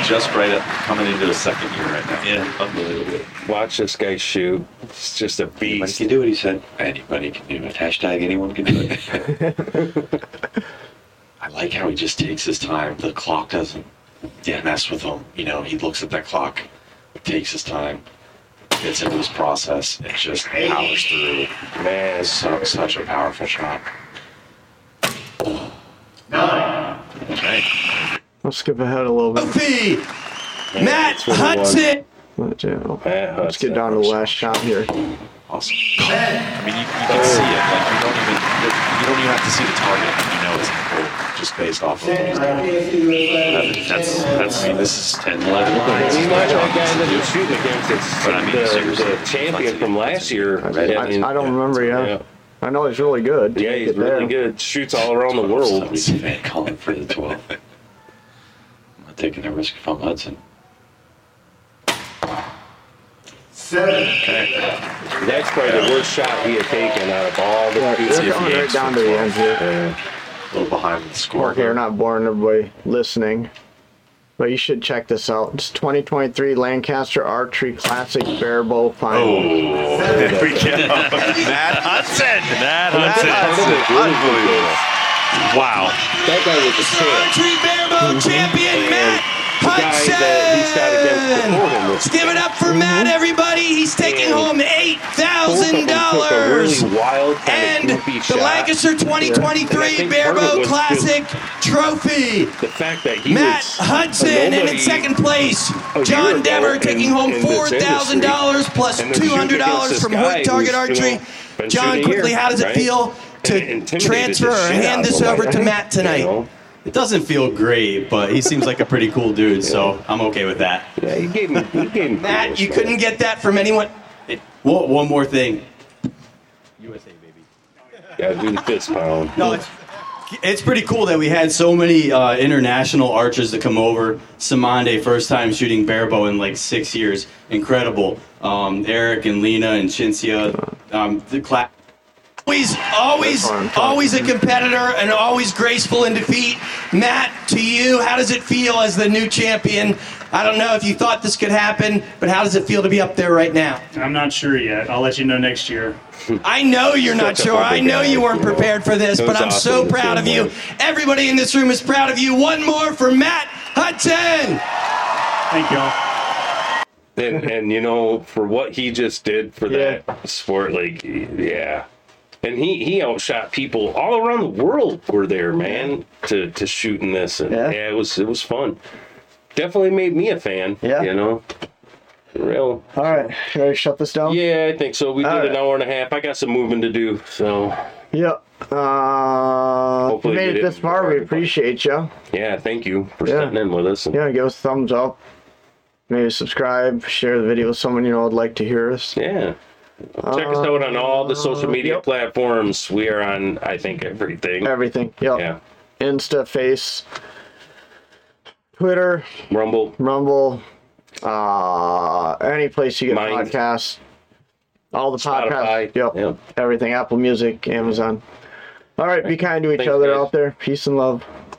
just right up, coming into his second year right now. Yeah, unbelievable. Watch this guy shoot. It's just a Anybody beast. can do it, he said. Anybody can do it. Hashtag anyone can do it. <laughs> I like how he just takes his time. The clock doesn't yeah, mess with him. You know, he looks at that clock, takes his time, gets into his process, and just powers through. Man, So, such a powerful shot. Let's skip ahead a little bit. Trophy! Matt that's what it. Hudson! Let's, yeah, get down to the last shot here. Awesome. I mean, you, you can see it. Like you don't even you don't even have to see the target. You know it's cool just based off of what he's doing. That's that's. I mean, this is 10, 11 lines. We watched that guy that was shooting against But I mean, the, seriously, the champion from last year. I, I, I don't remember. Yeah. Yeah, I know he's really good. yeah he's Get there. really good. Shoots all around the world. Somebody's fan calling for the 12. I'm not taking a risk if I'm Hudson. That's probably the worst shot he had taken out of all the Right, shoots they're coming right down to the end here. A little behind with the score. Mark here, not boring everybody listening. But you should check this out. It's 2023 Lancaster Archery Classic Barebow Final. Oh. There we go. Matt Hudson. Matt Hudson. Unbelievable. Wow. That guy was a champ. Archery Barebow champion Matt The guy that he shot against before him Hudson! Let's give it up for Matt, mhm. everybody. He's taking And home $8,000. them took a really wild And the. Lancaster 2023 think part of it Classic Trophy. The fact that he Matt Hudson, and in second place, John Demmer taking home four thousand dollars plus two hundred dollars from Hoyt Target who's, you know, Archery. John, quickly, how does it feel to transfer or hand this over to Matt <laughs> tonight? You know? It doesn't feel great, but he seems like a pretty cool dude, so I'm okay with that. Yeah, he gave me. He gave me Matt, you couldn't get that from anyone. It, one, one more thing. USA, baby. Yeah, do the fist pound. No, it's, It's pretty cool that we had so many uh, international archers to come over. Samande, first time shooting barebow in like six years. Incredible. Um, Eric and Lena and Shinsia. Um, the class. Always, always, always a competitor and always graceful in defeat. Matt, to you, how does it feel as the new champion? I don't know if you thought this could happen, but how does it feel to be up there right now? I'm not sure yet. I'll let you know next year. <laughs> I know you're not sure. I know you weren't prepared for this, but I'm so proud of you. Everybody in this room is proud of you. One more for Matt Hudson. Thank y'all. and and you know for what he just did for that sport like yeah and he he outshot people all around the world were there man to to shoot in this and yeah. it was it was fun definitely made me a fan Yeah. you know real all right ready to shut this down yeah i think so we did All an hour and a half i got some moving to do so Yep. Uh, if you made it this far, we appreciate you. yeah thank you for Yeah. sitting in with us and Yeah, give us a thumbs up. Maybe subscribe, share the video with someone you know would like to hear us. yeah check us out on all the social media platforms we are on i think everything Everything. Yep. yeah Insta, Face, Twitter, Rumble, Rumble, uh, any place you get Mind. podcasts. All the Spotify. podcasts. Yep. Everything. Apple Music, Amazon. All right. Be kind to each Thanks, other guys. out there. Peace and love.